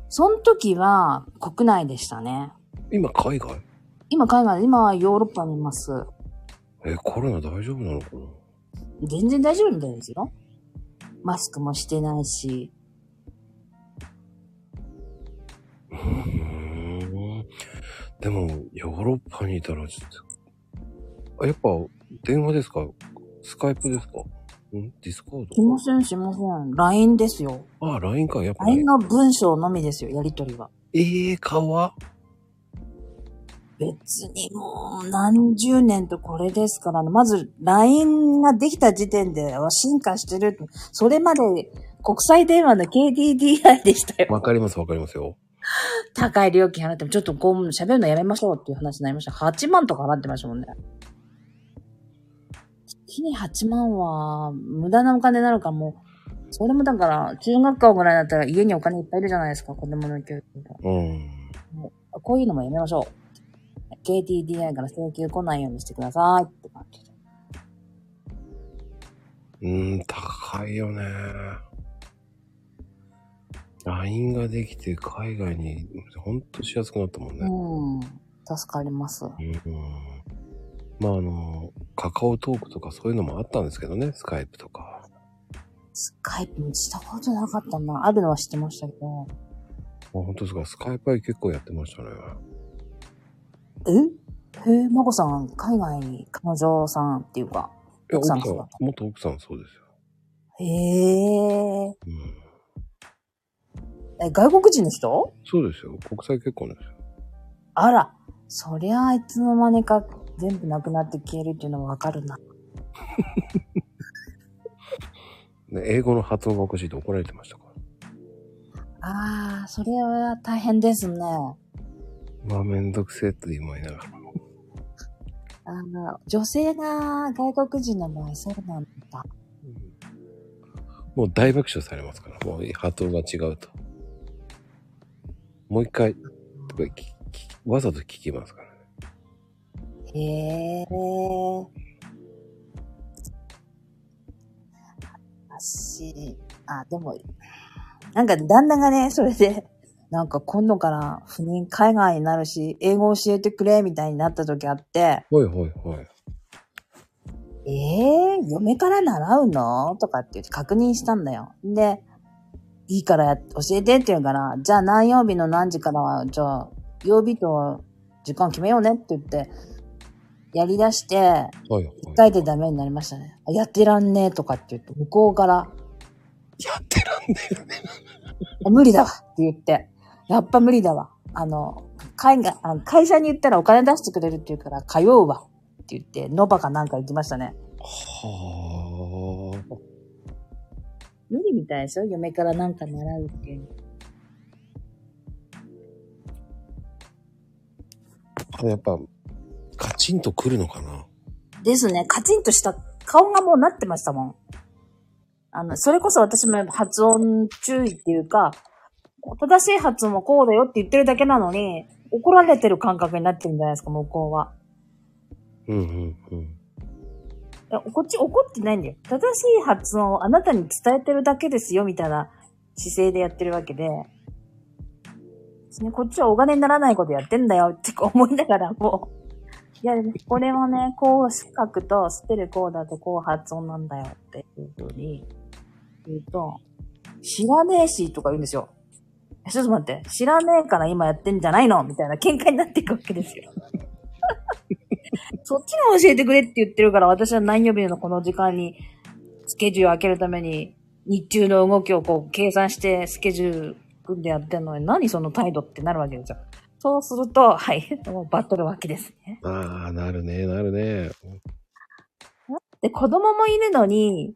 その時は国内でしたね。今、海外？今海外で、今はヨーロッパにいます。え、コロナ大丈夫なのかな？全然大丈夫みたいですよ。マスクもしてないし。うーん。でも、ヨーロッパにいたらちょっと、あ、やっぱ、電話ですか？スカイプですか？ん？ディスコーしません、しません。LINE ですよ。ドああ、LINE か。やっぱ、LINE の文章のみですよ、やりとりは。ええ顔は？別にもう何十年とこれですからね。まず LINE ができた時点では進化してる。それまで国際電話の KDDI でしたよ。わかります、わかりますよ。高い料金払っても、ちょっとこう喋るのやめましょうっていう話になりました。8万とか払ってましたもんね。月に8万は無駄なお金になるからもう、それもだから、中学校ぐらいだったら家にお金いっぱいいるじゃないですか、子供の教育が。うん。こういうのもやめましょう。KTDI から請求来ないようにしてくださいって感じで。うーん、高いよね。LINE ができて海外にほんとしやすくなったもんね。うん。助かります。うん。まああの、カカオトークとかそういうのもあったんですけどね、スカイプとか。スカイプもしたことなかったな。あるのは知ってましたけど。あ本当ですか、スカイプは結構やってましたね。え？へえ、まこさん、海外に彼女さんっていうか。いや、奥さん奥さん、元奥さんそうですよ。へえ。うん。え、外国人の人？そうですよ。国際結婚ですよ。あら。そりゃあいつの間にか全部なくなって消えるっていうのもわかるな。で (laughs) 英語の発音がおかしいと怒られてましたから。ああ、それは大変ですね。まあめんどくせえと思いながら。あの、女性が外国人の場合、そうなんだ。もう大爆笑されますから、もう発音が違うと。もう一回、とかわざと聞きますからね。へえ。私、あ、でも、なんか旦那がね、それで、なんか今度から赴任海外になるし、英語教えてくれみたいになった時あって、はいはいはい。ええー、嫁から習うの？とかって言って確認したんだよ。で、いいからや教えてって言うから、じゃあ何曜日の何時からは、じゃあ、曜日と時間決めようねって言って、やり出して。一回でダメになりましたね。あやってらんねえとかって言って、向こうから、やってらんねえよね。あ無理だわって言って、やっぱ無理だわ。あの、海外、あの会社に言ったらお金出してくれるって言うから、通うわって言って、ノバかなんか行きましたね。はあ。無理みたいですよ。嫁からなんか習うっていう。やっぱ、カチンとくるのかな？ですね。カチンとした顔がもうなってましたもん。あの、それこそ私も発音注意っていうか、正しい発音はこうだよって言ってるだけなのに、怒られてる感覚になってるんじゃないですか、向こうは。うんうんうん。こっち怒ってないんだよ。正しい発音をあなたに伝えてるだけですよ、みたいな姿勢でやってるわけで。ね、こっちはお金にならないことやってんだよって思いながらもう、いや、これはね、こう書くと、スペルこうだとこう発音なんだよっていうふうに言うと、知らねえしとか言うんですよ。ちょっと待って、知らねえから今やってんじゃないの？みたいな喧嘩になっていくわけですよ。(laughs) そっちが教えてくれって言ってるから、私は何曜日のこの時間にスケジュール開けるために、日中の動きをこう計算してスケジュール組んでやってんのに、何その態度ってなるわけですよ。そうすると、はい、もうバトるわけですね。ああ、なるね、なるね。で、子供もいるのに、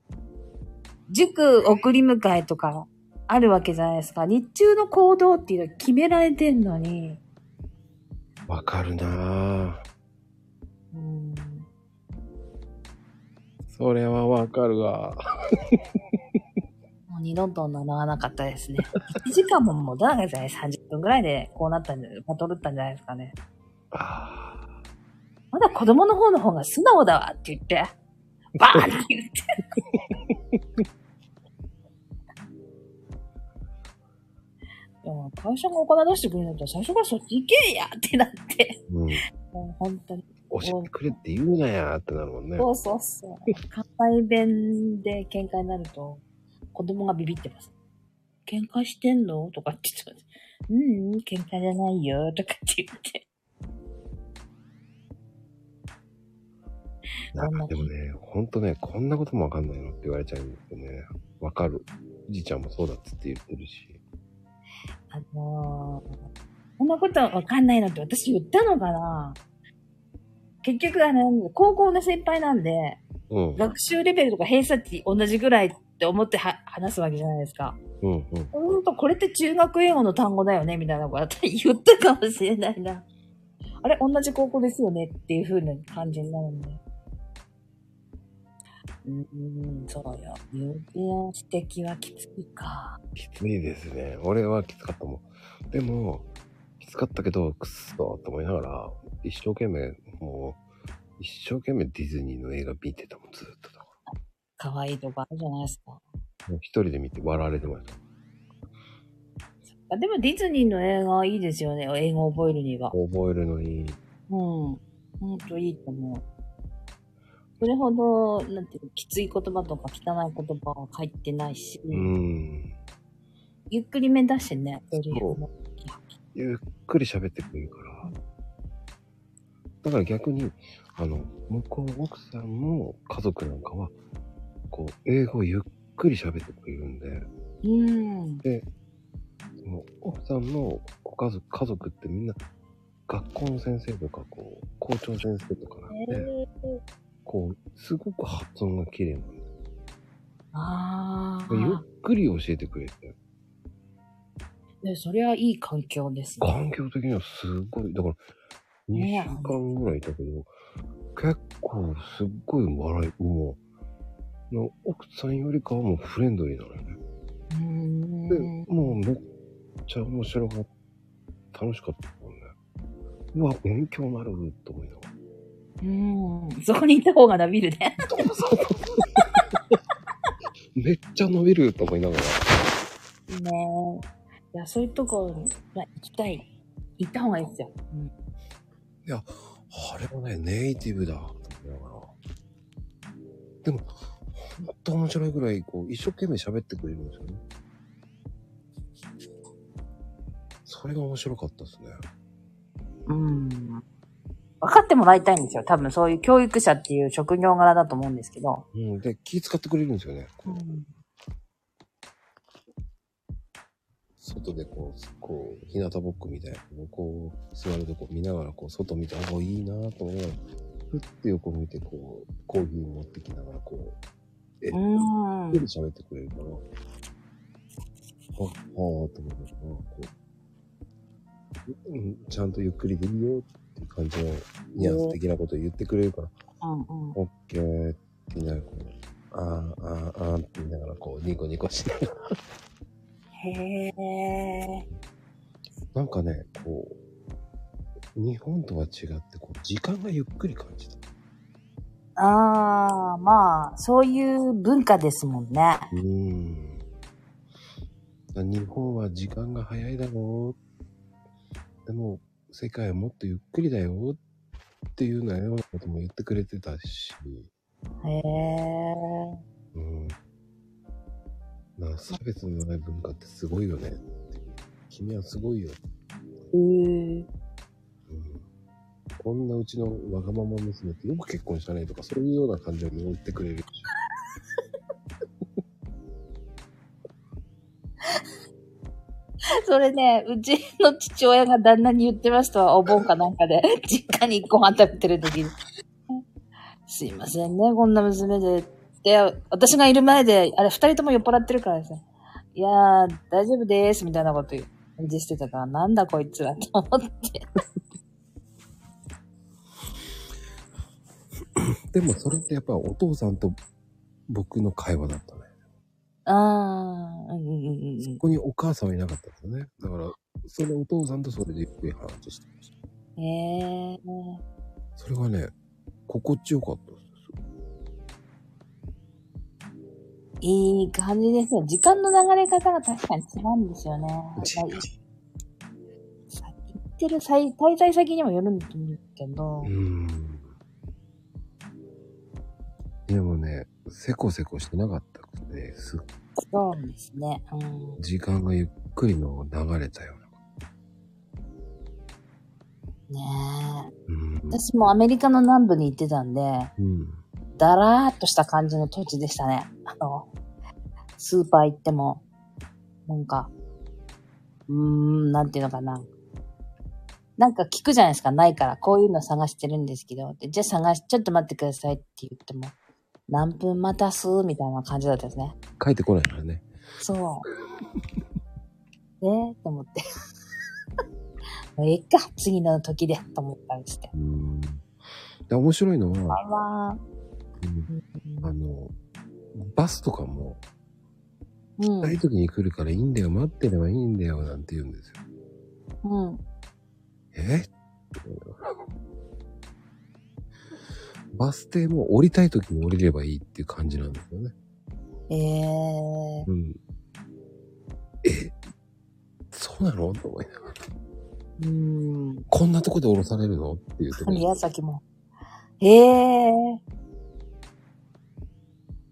塾送り迎えとかあるわけじゃないですか。日中の行動っていうのは決められてんのに、わかるなうんそれはわかるわ。(laughs) もう二度と習わなかったですね。1時間も持たなかったじゃない ?30 分ぐらいでこうなったんで、バトルったんじゃないですかね。まだ子供の方の方が素直だわって言って、バーンって言って。会社がお金出してくれるんだったら最初からそっち行けやってなって。うん。もう本当に。教えてくれって言うなやってなるもんね。そうそうそう。関西弁で喧嘩になると、子供がビビってます。喧嘩してんの？とかって言ってうん、喧嘩じゃないよ、とかって言って。なんかでもね、ほんとね、こんなこともわかんないのって言われちゃうんですよね。わかる。じいちゃんもそうだっつって言ってるし。あのー、こんなことわかんないのって私言ったのかな結局あの、高校の先輩なんで、うん。学習レベルとか偏差値同じぐらいって思っては話すわけじゃないですか。うんうん。ほんと、これって中学英語の単語だよねみたいなこと言ったかもしれないな。あれ同じ高校ですよねっていう風な感じになるんで。うーん、そうよ。有点指摘はきついか。きついですね。俺はきつかったもん。でも、きつかったけど、くっそーと思いながら、一生懸命、もう、一生懸命ディズニーの映画見てたもん、ずっとだか可愛いとこあるじゃないですか。ら。もう一人で見て笑われてました。あでもディズニーの映画いいですよね。英語を覚えるには。覚えるのに、うん。ほんといいと思う。それほど、なんていうの、きつい言葉とか汚い言葉は入ってないし、うん。ゆっくりめだしね。ゆっくり喋ってくれるから。だから逆に、あの、向こうの奥さんの家族なんかは、こう、英語をゆっくり喋ってくれるんで、うん。で、その奥さんのご家族、家族ってみんな、学校の先生とか、こう、校長先生とかなんえで、ー、こう、すごく発音が綺麗なんであゆっあ。くり教えてくれて、でそれはいい環境ですね。環境的にはすごい、だから、2ね週間ぐらいいたけど、結構すっごい笑い、もう、の奥さんよりかはもうフレンドリーなのよね。うーん。で、もうめっちゃ面白かった。楽しかったもんね。うわ、勉強になると思いながら。うん。そこにいた方が伸びるね。めっちゃ伸びると思いながら。ねえ。いや、そういうとこ、まあ、行きたい。行った方がいいですよ。うん。あれはね、ネイティブだと思いながら。でも、ほんと面白いぐらい、こう、一生懸命喋ってくれるんですよね。それが面白かったですね。うん。分かってもらいたいんですよ。多分そういう教育者っていう職業柄だと思うんですけど。うん。で、気使ってくれるんですよね。うん。外でこう、こう、日向ぼっこみたいなこう、座るとこ見ながら、こう、外見て、あ、いいなと思いながら、ふって横見て、こう、コーヒー持ってきながら、こう、え、うん。喋ってくれるから、あ、あーと思いながら、こう、うん、ちゃんとゆっくりでいいよっていう感じのニュアンス的なことを言ってくれるから、うんうん。オッケーって言いながら、あーあーあーって言いながら、こう、ニコニコしながら、へえ。なんかね、こう、日本とは違って、こう、時間がゆっくり感じた。ああ、まあ、そういう文化ですもんね。うーん。日本は時間が早いだろう。でも、世界はもっとゆっくりだよっていうようなようなことも言ってくれてたし、へえ。うん。な差別のない文化ってすごいよね。君はすごいよ。へえ。うん。こんなうちのわがまま娘ってよく結婚したねとか、そういうような感じを言ってくれるし。それね、うちの父親が旦那に言ってましたわ。お盆かなんかで、(laughs) 実家にご飯食べてる時に。すいませんね、こんな娘で。で、私がいる前で、あれ、二人とも酔っ払ってるからですね。いやー、大丈夫です、みたいなこと言う。返事してたから、なんだこいつは、と思って。(laughs) でもそれってやっぱお父さんと僕の会話だったね。あー、うんうんうんうんここにお母さんはいなかったんですよね。だから、そのお父さんとそれでゆっくり話してました。へえー。それがね、心地よかったです。いい感じですよ。時間の流れ方が確かに違うんですよね。さ行ってる際滞在先にもよるんだと思うんですけどう。ーん。でもね、せこせこしてなかったくて、すっそうですね。うん。時間がゆっくりの流れたような。ねえ。うん。私もアメリカの南部に行ってたんで、うん。だらーっとした感じの土地でしたね。あの、スーパー行っても、なんか、うーん、なんていうのかな。なんか聞くじゃないですか、ないから。こういうの探してるんですけど。でじゃあ探し、ちょっと待ってくださいって言っても、何分待たすみたいな感じだったですね。帰ってこないからね。そう。ね (laughs) え、と思って。もうええか、次の時で、と思ったりして。うん。で面白いのは、うんあの、バスとかも、ー、うん。ない時に来るからいいんだよ、待ってればいいんだよ、なんて言うんですよ。うん。えバス停も降りたい時に降りればいいっていう感じなんですよね。ええうん。えそうなの？と思いながら。ー。うん。こんなとこで降ろされるの？っていうところ。宮崎も。ええー。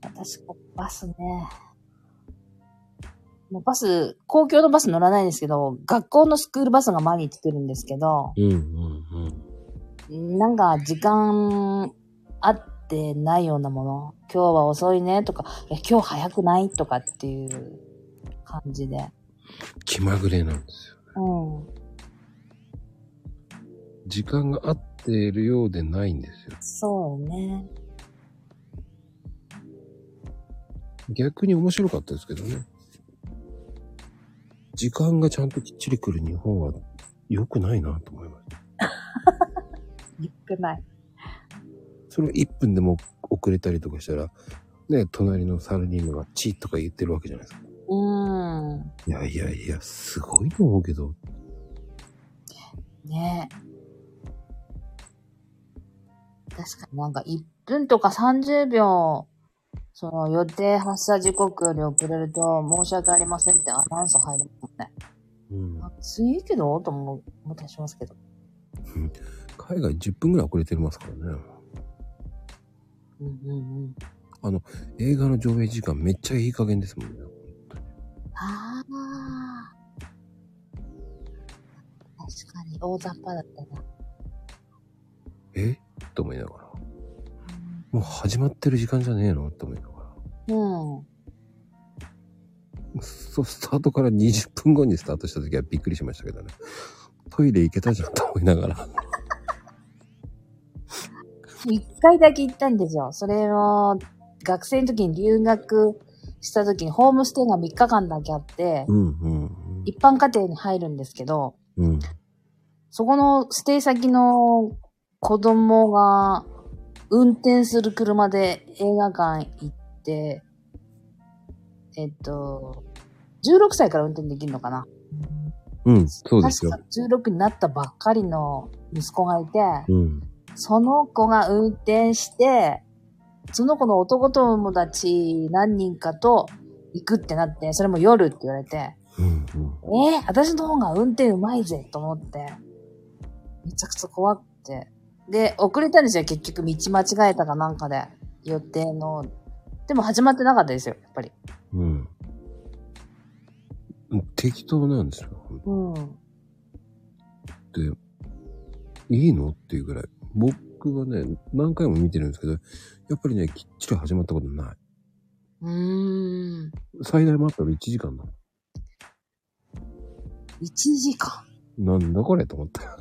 私、バスね。もうバス、公共のバス乗らないんですけど、学校のスクールバスが毎日来るんですけど、うんうんうん。なんか時間あってないようなもの、今日は遅いねとか、いや今日早くないとかっていう感じで。気まぐれなんですよ。うん。時間が合っているようでないんですよ。そうね。逆に面白かったですけどね。時間がちゃんときっちり来る日本は良くないなと思いました。(laughs) よくない。それを1分でも遅れたりとかしたら、ね、隣のサルディーヌがチーとか言ってるわけじゃないですか。うーん。いやいやいや、すごいと思うけど。ね確かになんか1分とか30秒、その予定発車時刻より遅れると申し訳ありませんってアナウンス入るもんね。うん。あついけどと思思ったりしますけど。海外10分ぐらい遅れてますからね。うんうんうん。映画の上映時間めっちゃいい加減ですもんね。ああ。確かに大雑把だったな。え？と思いながら。もう始まってる時間じゃねえの？って思いながら。うん。そう、スタートから20分後にスタートした時はびっくりしましたけどね。トイレ行けたじゃんと思いながら。一回だけ行ったんですよ。それを、学生の時に留学した時にホームステイが3日間だけあって、うんうん一般家庭に入るんですけど。そこのステイ先の子供が運転する車で映画館行って、えっと、16歳から運転できるのかなうん、そうですよ確。か16になったばっかりの息子がいて、うん。その子が運転して、その子の男友達何人かと行くってなって、それも夜って言われて、うんうん。えー、私の方が運転うまいぜと思って、めちゃくちゃ怖くて。で、遅れたんですよ、結局道間違えたかなんかで、予定の。でも始まってなかったですよ、やっぱり。うん。適当なんですよ。うん。で、いいの？っていうぐらい。僕はね、何回も見てるんですけど、やっぱりね、きっちり始まったことない。うーん。最大待ったら1時間だ。1時間？なんだこれと思って。あ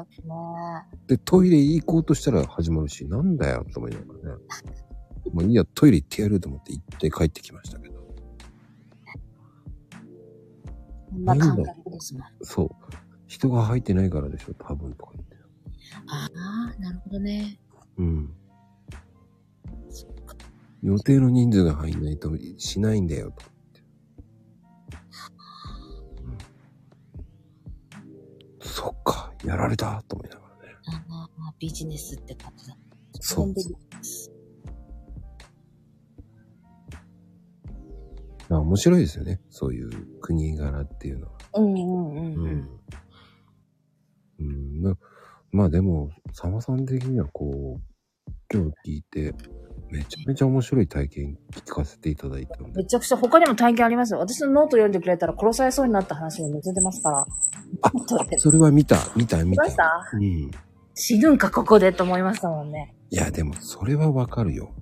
あ、ねで、トイレ行こうとしたら始まるし、なんだよと思いながらね。もういいや、トイレ行ってやると思って行って帰ってきましたけど。こんな感覚ですもん。そう。人が入ってないからでしょ、多分とか言って。ああ、なるほどね。うん。予定の人数が入んないとしないんだよ、と。うんそっか、やられた、と思いながらね。ああ、ビジネスって感じだ。そうであ面白いですよね。そういう国柄っていうのは。うんうんうんううん。ん。うん、ままあでも、さまさん的にはこう、今日聞いて、めちゃめちゃ面白い体験聞かせていただいたんで。めちゃくちゃ他にも体験ありますよ。私のノート読んでくれたら殺されそうになった話も載せてますから。あそれは見た、見た、見た。見ました？うん。死ぬんか、ここでと思いましたもんね。いや、でも、それはわかるよ。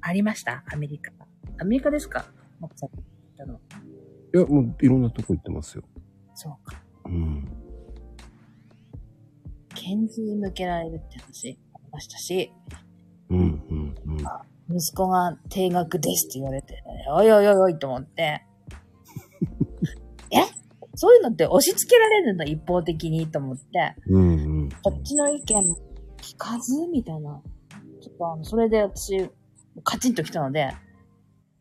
ありました？アメリカ。アメリカですか？いや、もう、いろんなとこ行ってますよ。そうか。うん。拳銃向けられるって話ありましたし、うん、うん、うん。息子が定額ですって言われて、おいおいおいおいと思って。(laughs) え？そういうのって押し付けられるの一方的にと思って、うん、うん。こっちの意見聞かずみたいな。ちょっとあの、それで私、カチンと来たので、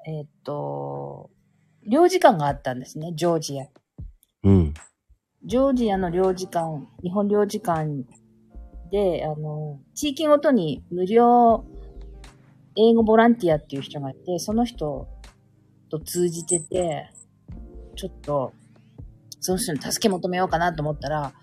えーっと、領事館があったんですね、ジョージア。うん。ジョージアの領事館、日本領事館で、あの、地域ごとに無料英語ボランティアっていう人がいて、その人と通じてて、ちょっと、その人に助け求めようかなと思ったら、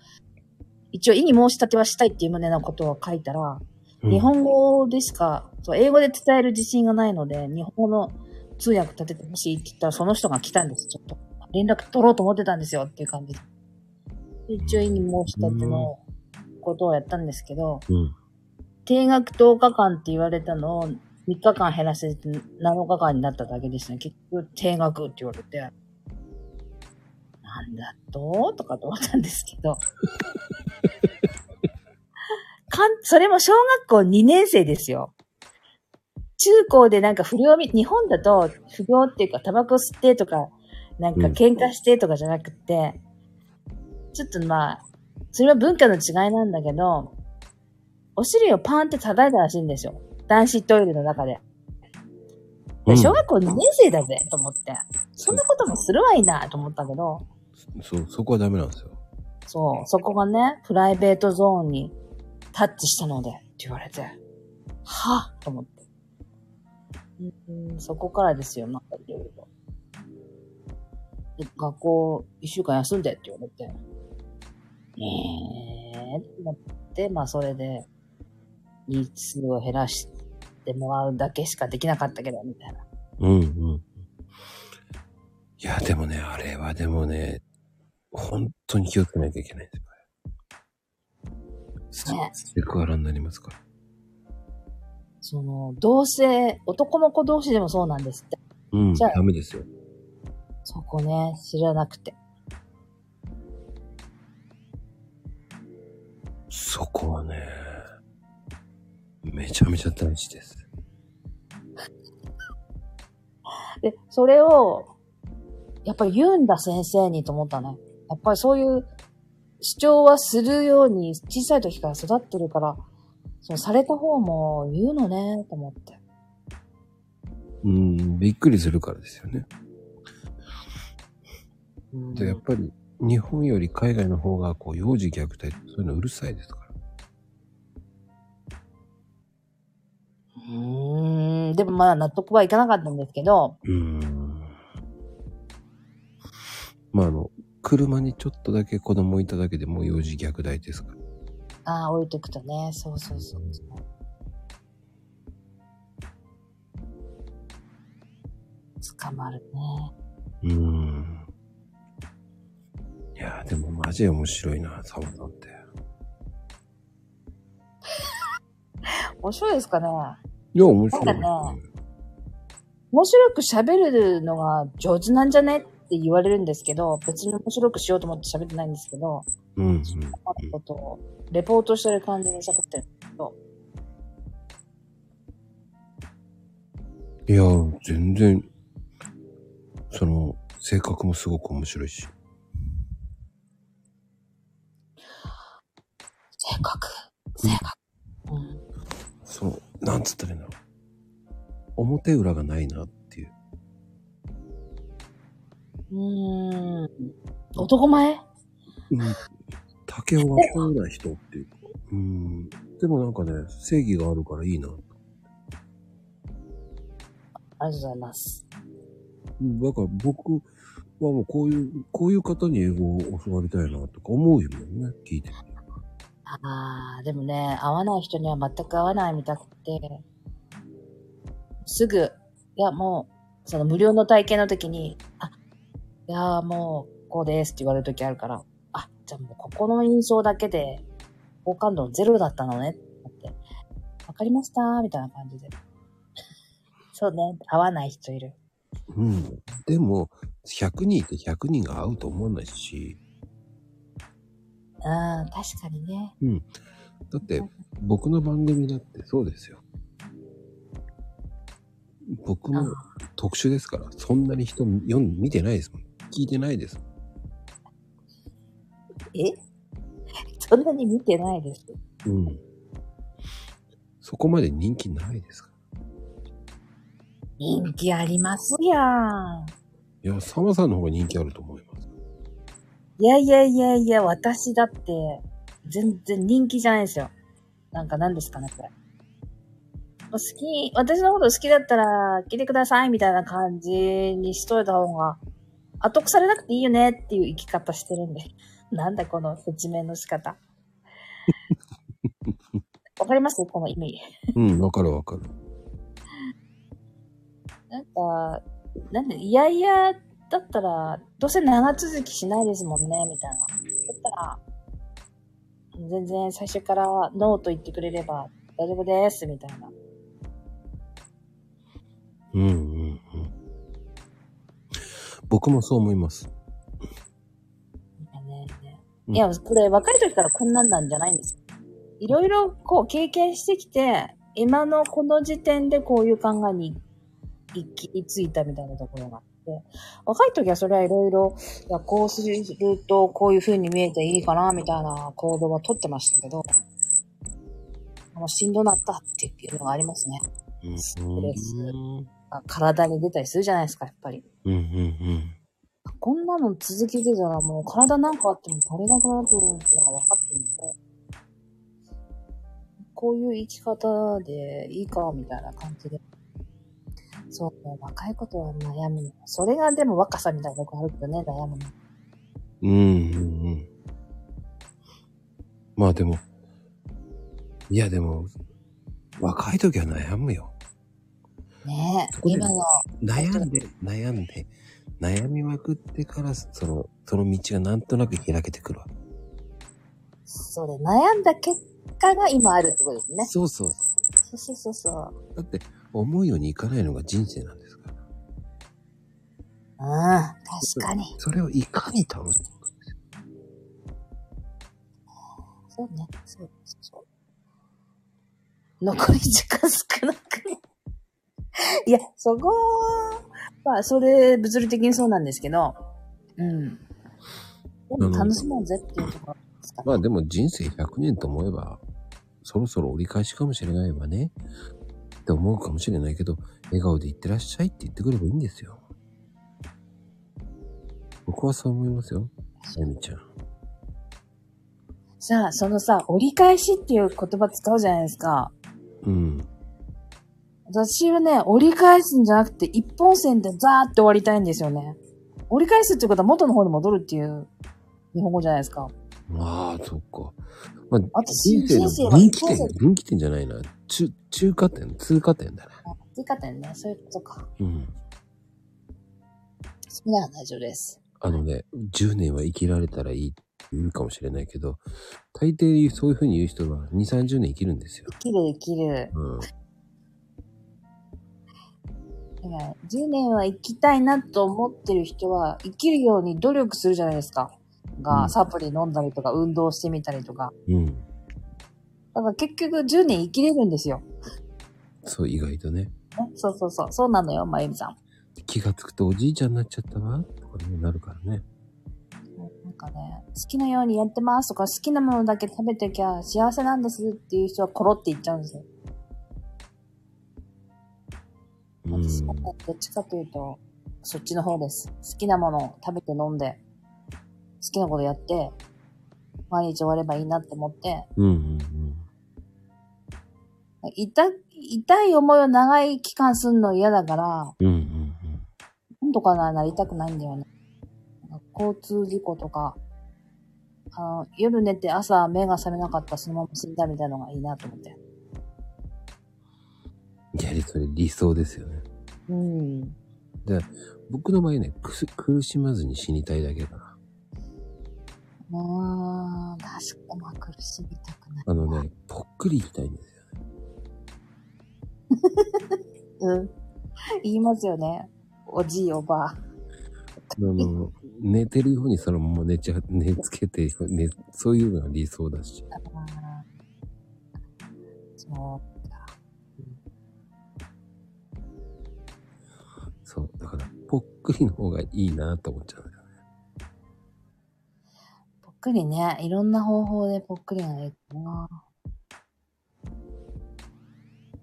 一応意に申し立てはしたいっていう旨のことを書いたら、うん日本語でしか、そう、英語で伝える自信がないので、日本語の通訳立ててほしいって言ったら、その人が来たんです、ちょっと。連絡取ろうと思ってたんですよっていう感じで。で一応意に申し立てのことをやったんですけど、うん。定額10日間って言われたのを3日間減らせて7日間になっただけですね。結局定額って言われて、なんだと？とかと思ったんですけど。(laughs) かん、それも小学校2年生ですよ。中高でなんか不良み、日本だと不良っていうかタバコ吸ってとか、なんか喧嘩してとかじゃなくて、ちょっとまあ、それは文化の違いなんだけど、お尻をパーンって叩いたらしいんですよ。男子トイレの中で。うん小学校2年生だぜ、と思って。そんなこともするわいな、と思ったけど、そう、そこはダメなんですよ。そう、そこがね、プライベートゾーンにタッチしたので、って言われて、はぁと思って。うんうん、そこからですよ、なんかいろいろ。で学校一週間休んでって言われて、えーって思って、まあそれで、日数を減らしてもらうだけしかできなかったけど、みたいな。うん、うん。いや、でもね、あれはでもね、本当に気をつけなきゃいけないんですよ。ねセクハラになりますから。その、同性、男の子同士でもそうなんですって。うん、じゃあダメですよ。そこね、知らなくて。そこはね、めちゃめちゃ大事です。(laughs) で、それを、やっぱり言うんだ先生にと思ったね。やっぱりそういう主張はするように小さい時から育ってるから、そのされた方も言うのね、と思って。うん、びっくりするからですよね。うんで、やっぱり日本より海外の方がこう幼児虐待そういうのうるさいですから。うーん、でもまあ納得はいかなかったんですけど、うーん。まああの、車にちょっとだけ子供いただけでもう幼児虐待ですから。ああ、置いとくとね、そうそうそうそう。捕まるね。うーん。いやーでもマジで面白いな、サモさんって。面白いですかね？いや、面白いなんかね。面白く喋るのが上手なんじゃね？って言われるんですけど、別に面白くしようと思って喋ってないんですけど、うん、うん。あることをレポートしてる感じで喋ってるんですけど、いやー、全然、その、性格もすごく面白いし。性格、性格。うん。その、なんつったらいいんだろう。表裏がないなっていう。うーん。男前？うん。竹を分かんない人っていうか。うん。でもなんかね、正義があるからいいな。ありがとうございます。うんだから僕はもうこういう、こういう方に英語を教わりたいなとか思うよね、聞いて。ああ、でもね、合わない人には全く合わないみたくて、すぐ、いや、もう、その無料の体験の時に、あ、いやもう、こうですって言われる時あるから、あ、じゃあもうここの印象だけで、好感度ゼロだったのねって、わかりましたみたいな感じで。そうね、合わない人いる。うん。でも、100人いて100人が会うと思わないし、うん、確かにね。だって、僕の番組だってそうですよ。僕も特殊ですから、そんなに人読ん見てないですもん。聞いてないです。え？(laughs) そんなに見てないです。うん。そこまで人気ないですから。人気ありますやん。いや、サマさんの方が人気あると思います。いやいやいやいや、私だって、全然人気じゃないですよ。なんか何ですかね、これ。好き、私のこと好きだったら、来てくださいみたいな感じにしといた方が、後腐れなくていいよねっていう生き方してるんで。(laughs) なんだこの説明の仕方。(laughs) わかります？この意味。うん、わかるわかる。なんか、なんで、いやいやだったら、どうせ長続きしないですもんね、みたいな。だったら、全然最初からノーと言ってくれれば大丈夫です、みたいな。うんうんうん。僕もそう思います。ねねうんいや、これ若い時からこんなんなんじゃないんですよ。いろいろこう経験してきて、今のこの時点でこういう考えに行き着いたみたいなところがて、若い時はそれはいろいろ、いや、こうするとこういう風に見えていいかな、みたいな行動は取ってましたけど、あの、しんどなったっていうのがありますね。うんストレス体に出たりするじゃないですか、やっぱり。うんうんこんなの続けてたらもう体なんかあっても足りなくなるっていうのが分かってるんで、こういう生き方でいいか、みたいな感じで。そうね、若いことは悩むの。それがでも若さみたいなとこあるけどね、悩むの。うん。うんうんうん。まあでも、いやでも、若い時は悩むよ。ねえ、今の、悩んで、悩んで、悩みまくってから、その、その道がなんとなく開けてくるわ。そうで、悩んだ結果が今あるってことですね。そうそう。そうそうそうそう。だって、思うようにいかないのが人生なんですから。うん、確かに。それをいかに楽しむかですよ。そうね、そうそう。残り時間少なくね。いや、そこは、まあ、それ、物理的にそうなんですけど、うん。でも楽しもうぜっていうところですかまあでも人生100年と思えば、そろそろ折り返しかもしれないわね。って思うかもしれないけど、笑顔でいってらっしゃいって言ってくればいいんですよ。僕はそう思いますよ。あゆみちゃん。さあ、そのさ、折り返しっていう言葉使うじゃないですか。うん。私はね、折り返すんじゃなくて、一本線でザーって終わりたいんですよね。折り返すっていうことは元の方に戻るっていう日本語じゃないですか。ああ、そっか。まあ、あと人生は分岐点人生、分岐点じゃないな。中、中華点、通過点だね。言い方ね、そういうことか。うん。それなら大丈夫です。あのね、10年は生きられたらいいって言うかもしれないけど、大抵そういうふうに言う人は2、30年生きるんですよ。生きる生きる。うん。だから、10年は生きたいなと思ってる人は、生きるように努力するじゃないですか。が、うんサプリ飲んだりとか、運動してみたりとか。うん。だから結局10年生きれるんですよ。そう、意外とね。ね、そうそうそう。そうなのよ、まゆみさん。気がつくとおじいちゃんになっちゃったわ、とかね、なるからね。なんかね、好きなようにやってますとか、好きなものだけ食べてきゃ幸せなんですっていう人はコロって言っちゃうんですよ。うん。私どっちかというと、そっちの方です。好きなものを食べて飲んで、好きなことやって、毎日終わればいいなって思って、うんうん痛い、痛い思いを長い期間すんの嫌だから、うん。うんうんなんとかななりたくないんだよね。交通事故とか、あの、夜寝て朝目が覚めなかったらそのまま死んだみたいなのがいいなと思って。うん。いや、それ理想ですよね。うん。で、僕の場合ね、くす苦しまずに死にたいだけだな。うーん、確かに、まあ苦しみたくない。あのね、ぽっくり生きたいんですよね。(laughs) うん。言いますよね。おじいおばあ。あの、寝てるようにそのまま寝ちゃ、寝つけて、ね、そういうのが理想だし。そうか。そう。だから、ぽっくりの方がいいなと思っちゃうんだよね。ぽっくりね。いろんな方法でぽっくりがいいかな。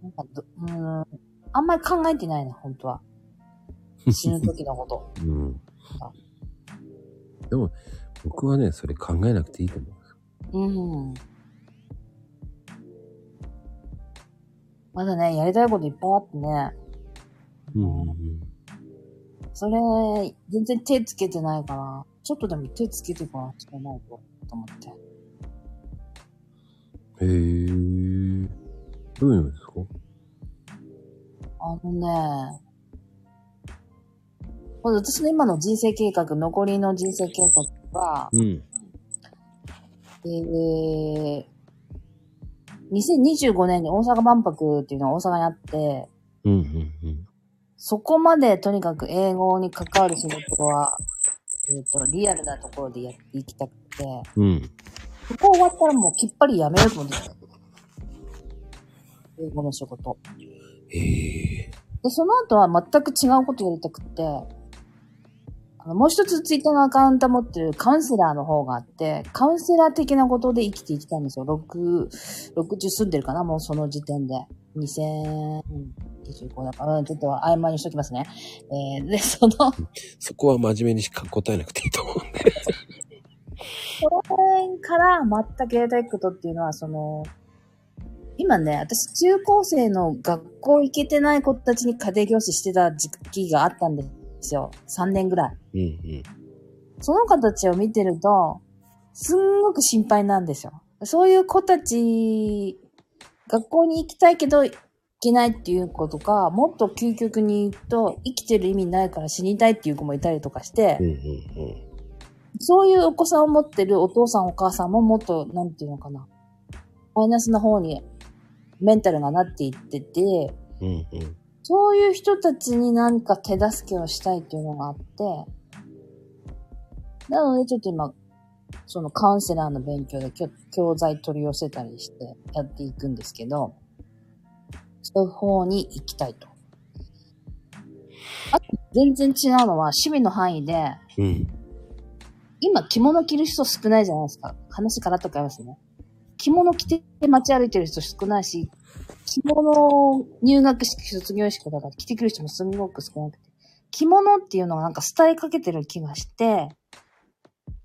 なんかど、うーん。あんまり考えてないな、本当は。(laughs) 死ぬ時のこと。うん。でも、僕はね、それ考えなくていいと思う。うん。まだね、やりたいこといっぱいあってね。うんうんそれ、全然手つけてないから、ちょっとでも手つけてからしかないと、と思って。うん。へえ。どういうのですか？あのね、まず私の今の人生計画、残りの人生計画は、うん。えー、2025年に大阪万博っていうのが大阪にあって、うんうんうん。そこまでとにかく英語に関わる仕事は、えっ、と、リアルなところでやっていきたくて、うん。ここ終わったらもうきっぱりやめようと思ってた。英語の仕事。で、その後は全く違うことやりたくって、あのもう一つツイッターのアカウント持ってるカウンセラーの方があって、カウンセラー的なことで生きていきたいんですよ。6、60住んでるかな？もうその時点で。2025だから、うんちょっと曖昧にしときますね。えー、で、その、そこは真面目にしか答えなくていいと思うんで。これから全くやりたいことっていうのは、その、今ね、私中高生の学校行けてない子たちに家庭教師してた時期があったんですよ。3年ぐらい。うんうん。その子たちを見てると、すんごく心配なんですよ。そういう子たち、学校に行きたいけど行けないっていう子とか、もっと究極に言うと、生きてる意味ないから死にたいっていう子もいたりとかして、うんうんそういうお子さんを持ってるお父さんお母さんももっと、なんていうのかな。マイナスな方にメンタルがなっていってて、うん。うんうん。そういう人たちに何か手助けをしたいっていうのがあって、なのでちょっと今、そのカウンセラーの勉強で教教材取り寄せたりしてやっていくんですけど、そういう方に行きたいと。あと、全然違うのは趣味の範囲で、うん。今着物着る人少ないじゃないですか。話からっと変えますね。着物着て街歩いてる人少ないし、着物を入学式、卒業式とから着てくる人もすごく少なくて。着物っていうのがなんか伝えかけてる気がして、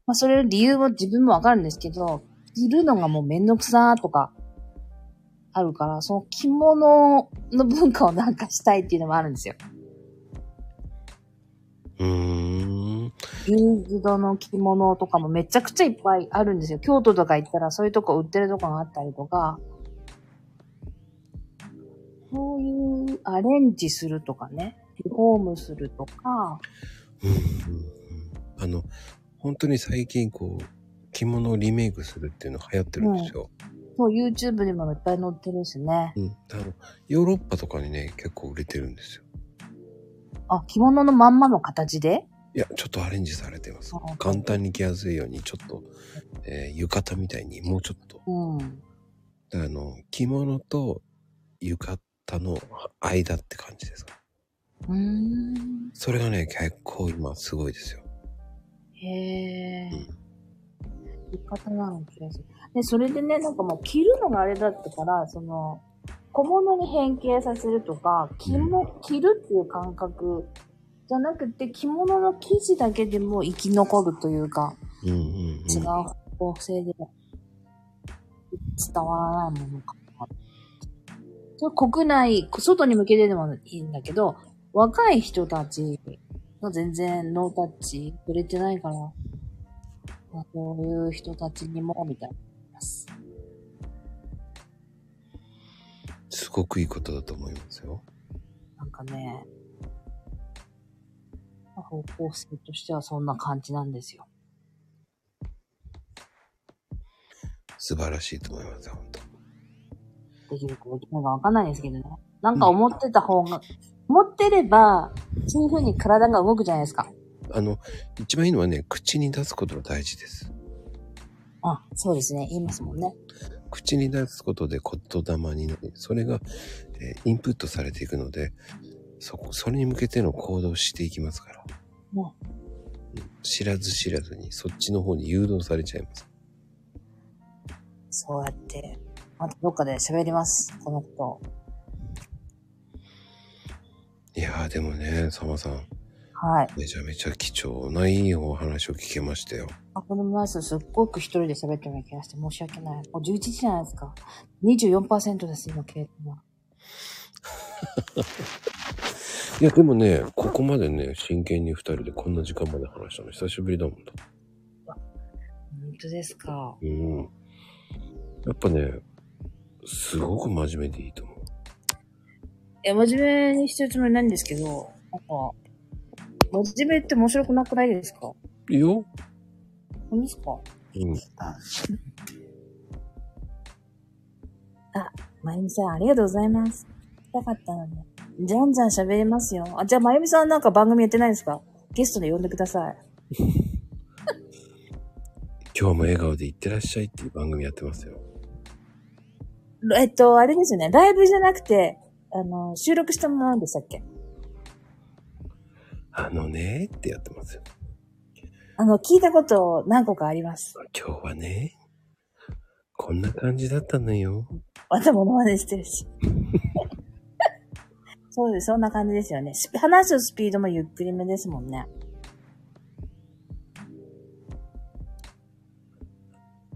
まあそれ理由は自分もわかるんですけど、着るのがもうめんどくさーとか、あるから、その着物の文化をなんかしたいっていうのもあるんですよ。うーん。ユーズドの着物とかもめちゃくちゃいっぱいあるんですよ。京都とか行ったらそういうとこ売ってるとこがあったりとか、そういうアレンジするとかね、リフォームするとか、うんうんうん。あの、本当に最近こう、着物をリメイクするっていうの流行ってるんですよ。そう YouTube にもいっぱい載ってるしね。うん。あの、ヨーロッパとかにね、結構売れてるんですよ。あ、着物のまんまの形で？いや、ちょっとアレンジされてますあ。簡単に着やすいように、ちょっと、えー浴衣みたいに、もうちょっと。うん。あの、着物と浴衣の間って感じですか？うーん。それがね、結構今すごいですよ。へえ。うん浴衣なの気がする。で、それでね、なんかもう着るのがあれだったから、その、小物に変形させるとか、着も、着るっていう感覚じゃなくて、着物の生地だけでも生き残るというか、うんうんうん。違う方向性で伝わらないものかな。それ国内、外に向けてでもいいんだけど、若い人たちが全然ノータッチ触れてないから、まあそういう人たちにも、みたいなす。すごくいいことだと思いますよ。なんかね、まあ方向性としてはそんな感じなんですよ。素晴らしいと思いますよ、本当。できるかできないかわかんないですけどね。なんか思ってた方が、思ってれば、そういう風に体が動くじゃないですか。あの、一番いいのはね、口に出すことが大事です。あ、そうですね。言いますもんね。口に出すことで言霊になり、それが、えーインプットされていくので、そこ、それに向けての行動をしていきますから。ね知らず知らずにそっちの方に誘導されちゃいます。そうやって、またどっかで喋ります。このこと。いやーでもね、サマさん、はい。めちゃめちゃ貴重ないいお話を聞けましたよ。あ、このマウスすっごく一人で喋ってるような気がして申し訳ない。もう11時じゃないですか。24%です、今、経験は。(laughs) いやでもね、ここまでね、真剣に二人でこんな時間まで話したの久しぶりだもんだ。本当ですか。うん。やっぱね、すごく真面目でいいと思う。え、真面目にしてるつもりないんですけど、なんか、真面目って面白くなくないですか？いいよ。本当ですか？うん。あ、まゆみさん、ありがとうございます。聞きたかったのに。じゃんじゃん喋れますよ。あ、じゃあ、まゆみさんなんか番組やってないですか？ゲストで呼んでください。(laughs) 今日も笑顔でいってらっしゃいっていう番組やってますよ。えっと、あれですよね。ライブじゃなくて、あの、収録したものなんでしたっけ？あのねってやってますよ。あの、聞いたこと何個かあります。今日はね、こんな感じだったのよ。(laughs) またモノマネしてるし。(laughs) そうです、そんな感じですよね。ス話すスピードもゆっくりめですもんね。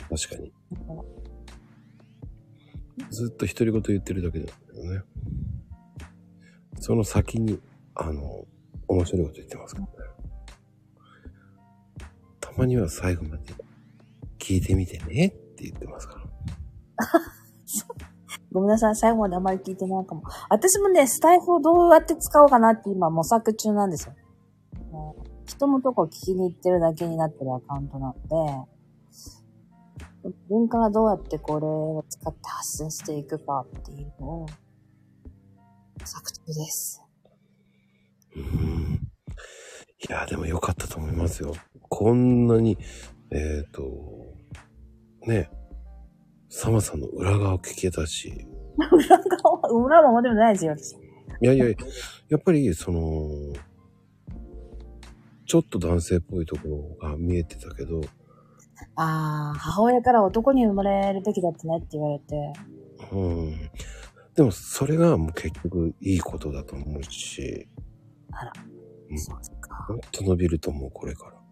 確かに。ずっと独り言言ってるだけだけどね。その先に、あの、面白いこと言ってますからね。たまには最後まで聞いてみてねって言ってますから。(laughs) ごめんなさい、最後まであまり聞いてないかも。私もね、スタイフをどうやって使おうかなって今模索中なんですよ。人のとこ聞きに行ってるだけになってるアカウントなので、文化がどうやってこれを使って発信していくかっていうのを模索中です。うん。いや、でも良かったと思いますよ。こんなに、えっ、と、ね、サマさんの裏側を聞けたし、(laughs) 裏側、裏は表でもないですよ、私。いやいや、やっぱりその、ちょっと男性っぽいところが見えてたけど、ああ、母親から男に生まれるべきだったねって言われて、うん。でもそれがもう結局いいことだと思うし、あら、うんそうか。もっと伸びると思う、これから。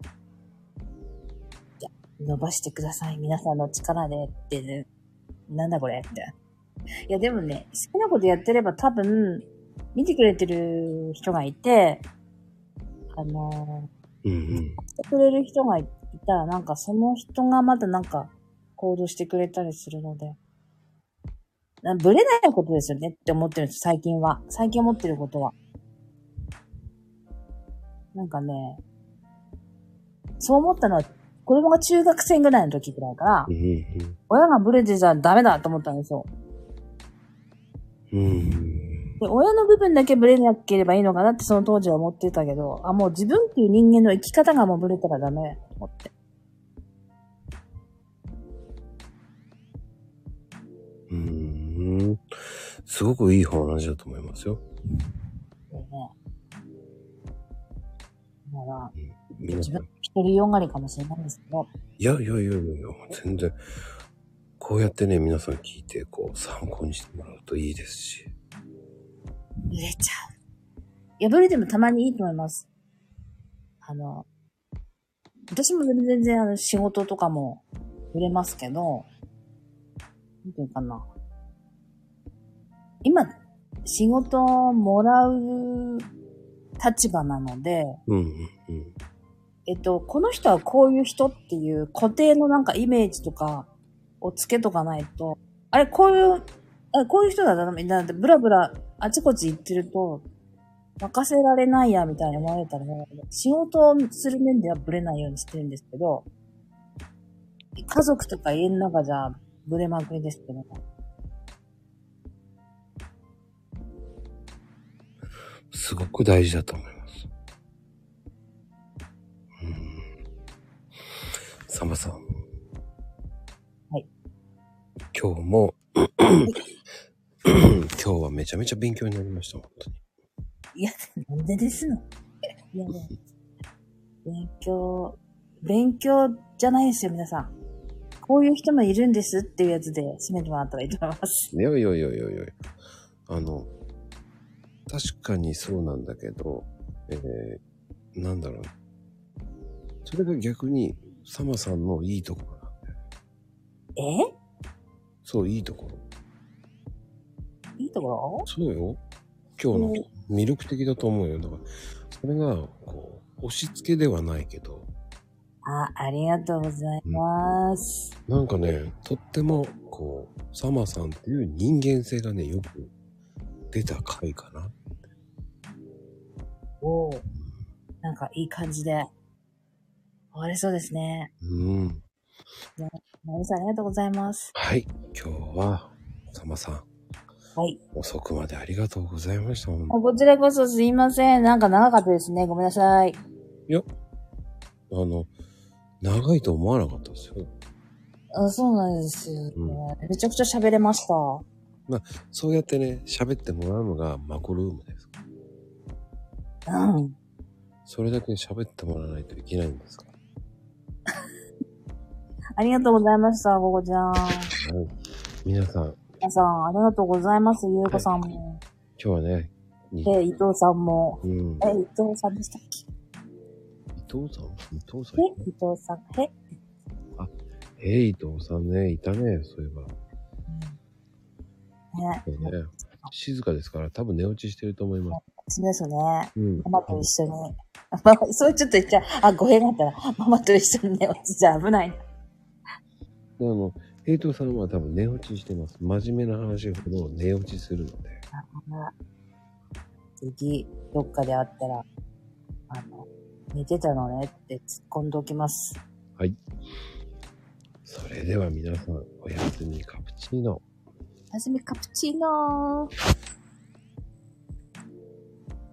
伸ばしてください。皆さんの力でって、ね、なんだこれって。いや、でもね、好きなことやってれば多分、見てくれてる人がいて、あのうんうん。てくれる人がいたら、なんかその人がまたなんか行動してくれたりするので、なぶれないことですよねって思ってるんです、最近は。最近思ってることは。なんかね、そう思ったのは、子供が中学生ぐらいの時ぐらいからう、ん親がブレてちゃダメだと思ったんですよ。うん。うん。で、親の部分だけブレなければいいのかなってその当時は思ってたけど、あ、もう自分っていう人間の生き方がもうブレたらダメと思って。うーん。すごくいい話だと思いますよ。でね。だから、皆さん。自分一人よがりかもしれないんですけど、いやいやいやいや、全然。こうやってね、皆さん聞いて、こう、参考にしてもらうといいですし。ブレちゃう。いや、ブレてもたまにいいと思います。あの、私も全然あの仕事とかもブレますけど、なんていうかな。今、仕事をもらう立場なので、うんうんうん。えっと、この人はこういう人っていう固定のなんかイメージとかをつけとかないと、あれ、こういう、あこういう人だな、みんなでブラブラあちこち行ってると、任せられないや、みたいに思われたら、ね、仕事をする面ではブレないようにしてるんですけど、家族とか家の中じゃブレまくりですけどね。すごく大事だと思う。サマさん。はい。今日も、(clears throat) 今日はめちゃめちゃ勉強になりました、本当に。いや、なんでですの？いやね、勉強、勉強じゃないですよ、皆さん。こういう人もいるんですっていうやつで締めてもらったらいいと思います。いやいやいやいやいやあの、確かにそうなんだけど、えー、なんだろう。それが逆に、サマさんのいいところなんだよ。え？そう、いいところ。いいところ？そうよ。今日の魅力的だと思うよ。だから、それが、こう、押し付けではないけど、あ、ありがとうございます。なんかね、とっても、こう、サマさんっていう人間性がね、よく出た回かな。おおなんかいい感じで終われそうですね。うん。まゆさんありがとうございます。はい。今日は、サマさん、はい。遅くまでありがとうございました。こちらこそすいません。なんか長かったですね。ごめんなさい。あの、長いと思わなかったですよ。あそうなんですよ、ねうめちゃくちゃ喋れました。そうやってね、喋ってもらうのがマコルームです。うん。それだけ喋ってもらわないといけないんですか？ら。ありがとうございました、ゴゴちゃん。はい。皆さん、皆さん、ありがとうございます。ゆうこさんも。今日はね、いで、伊藤さんも。うん。え、伊藤さんでしたっけ？伊藤さん？伊藤さん？え、伊藤さん。え、え伊藤さんね、いたね、そういえば。ね。そうね。静かですから、多分寝落ちしてると思います。そうですよね。うん。ママと一緒に。ママ、そうちょっと言っちゃう。あ、語弊があったら、ママと一緒にね、落ちちゃ危ないあの、平等さんは多分寝落ちしてます。真面目な話ほど寝落ちするので。次、どっかで会ったら、あの、寝てたのねって突っ込んでおきます。はい。それでは皆さん、おやすみカプチーノ。はじめカプチーノー。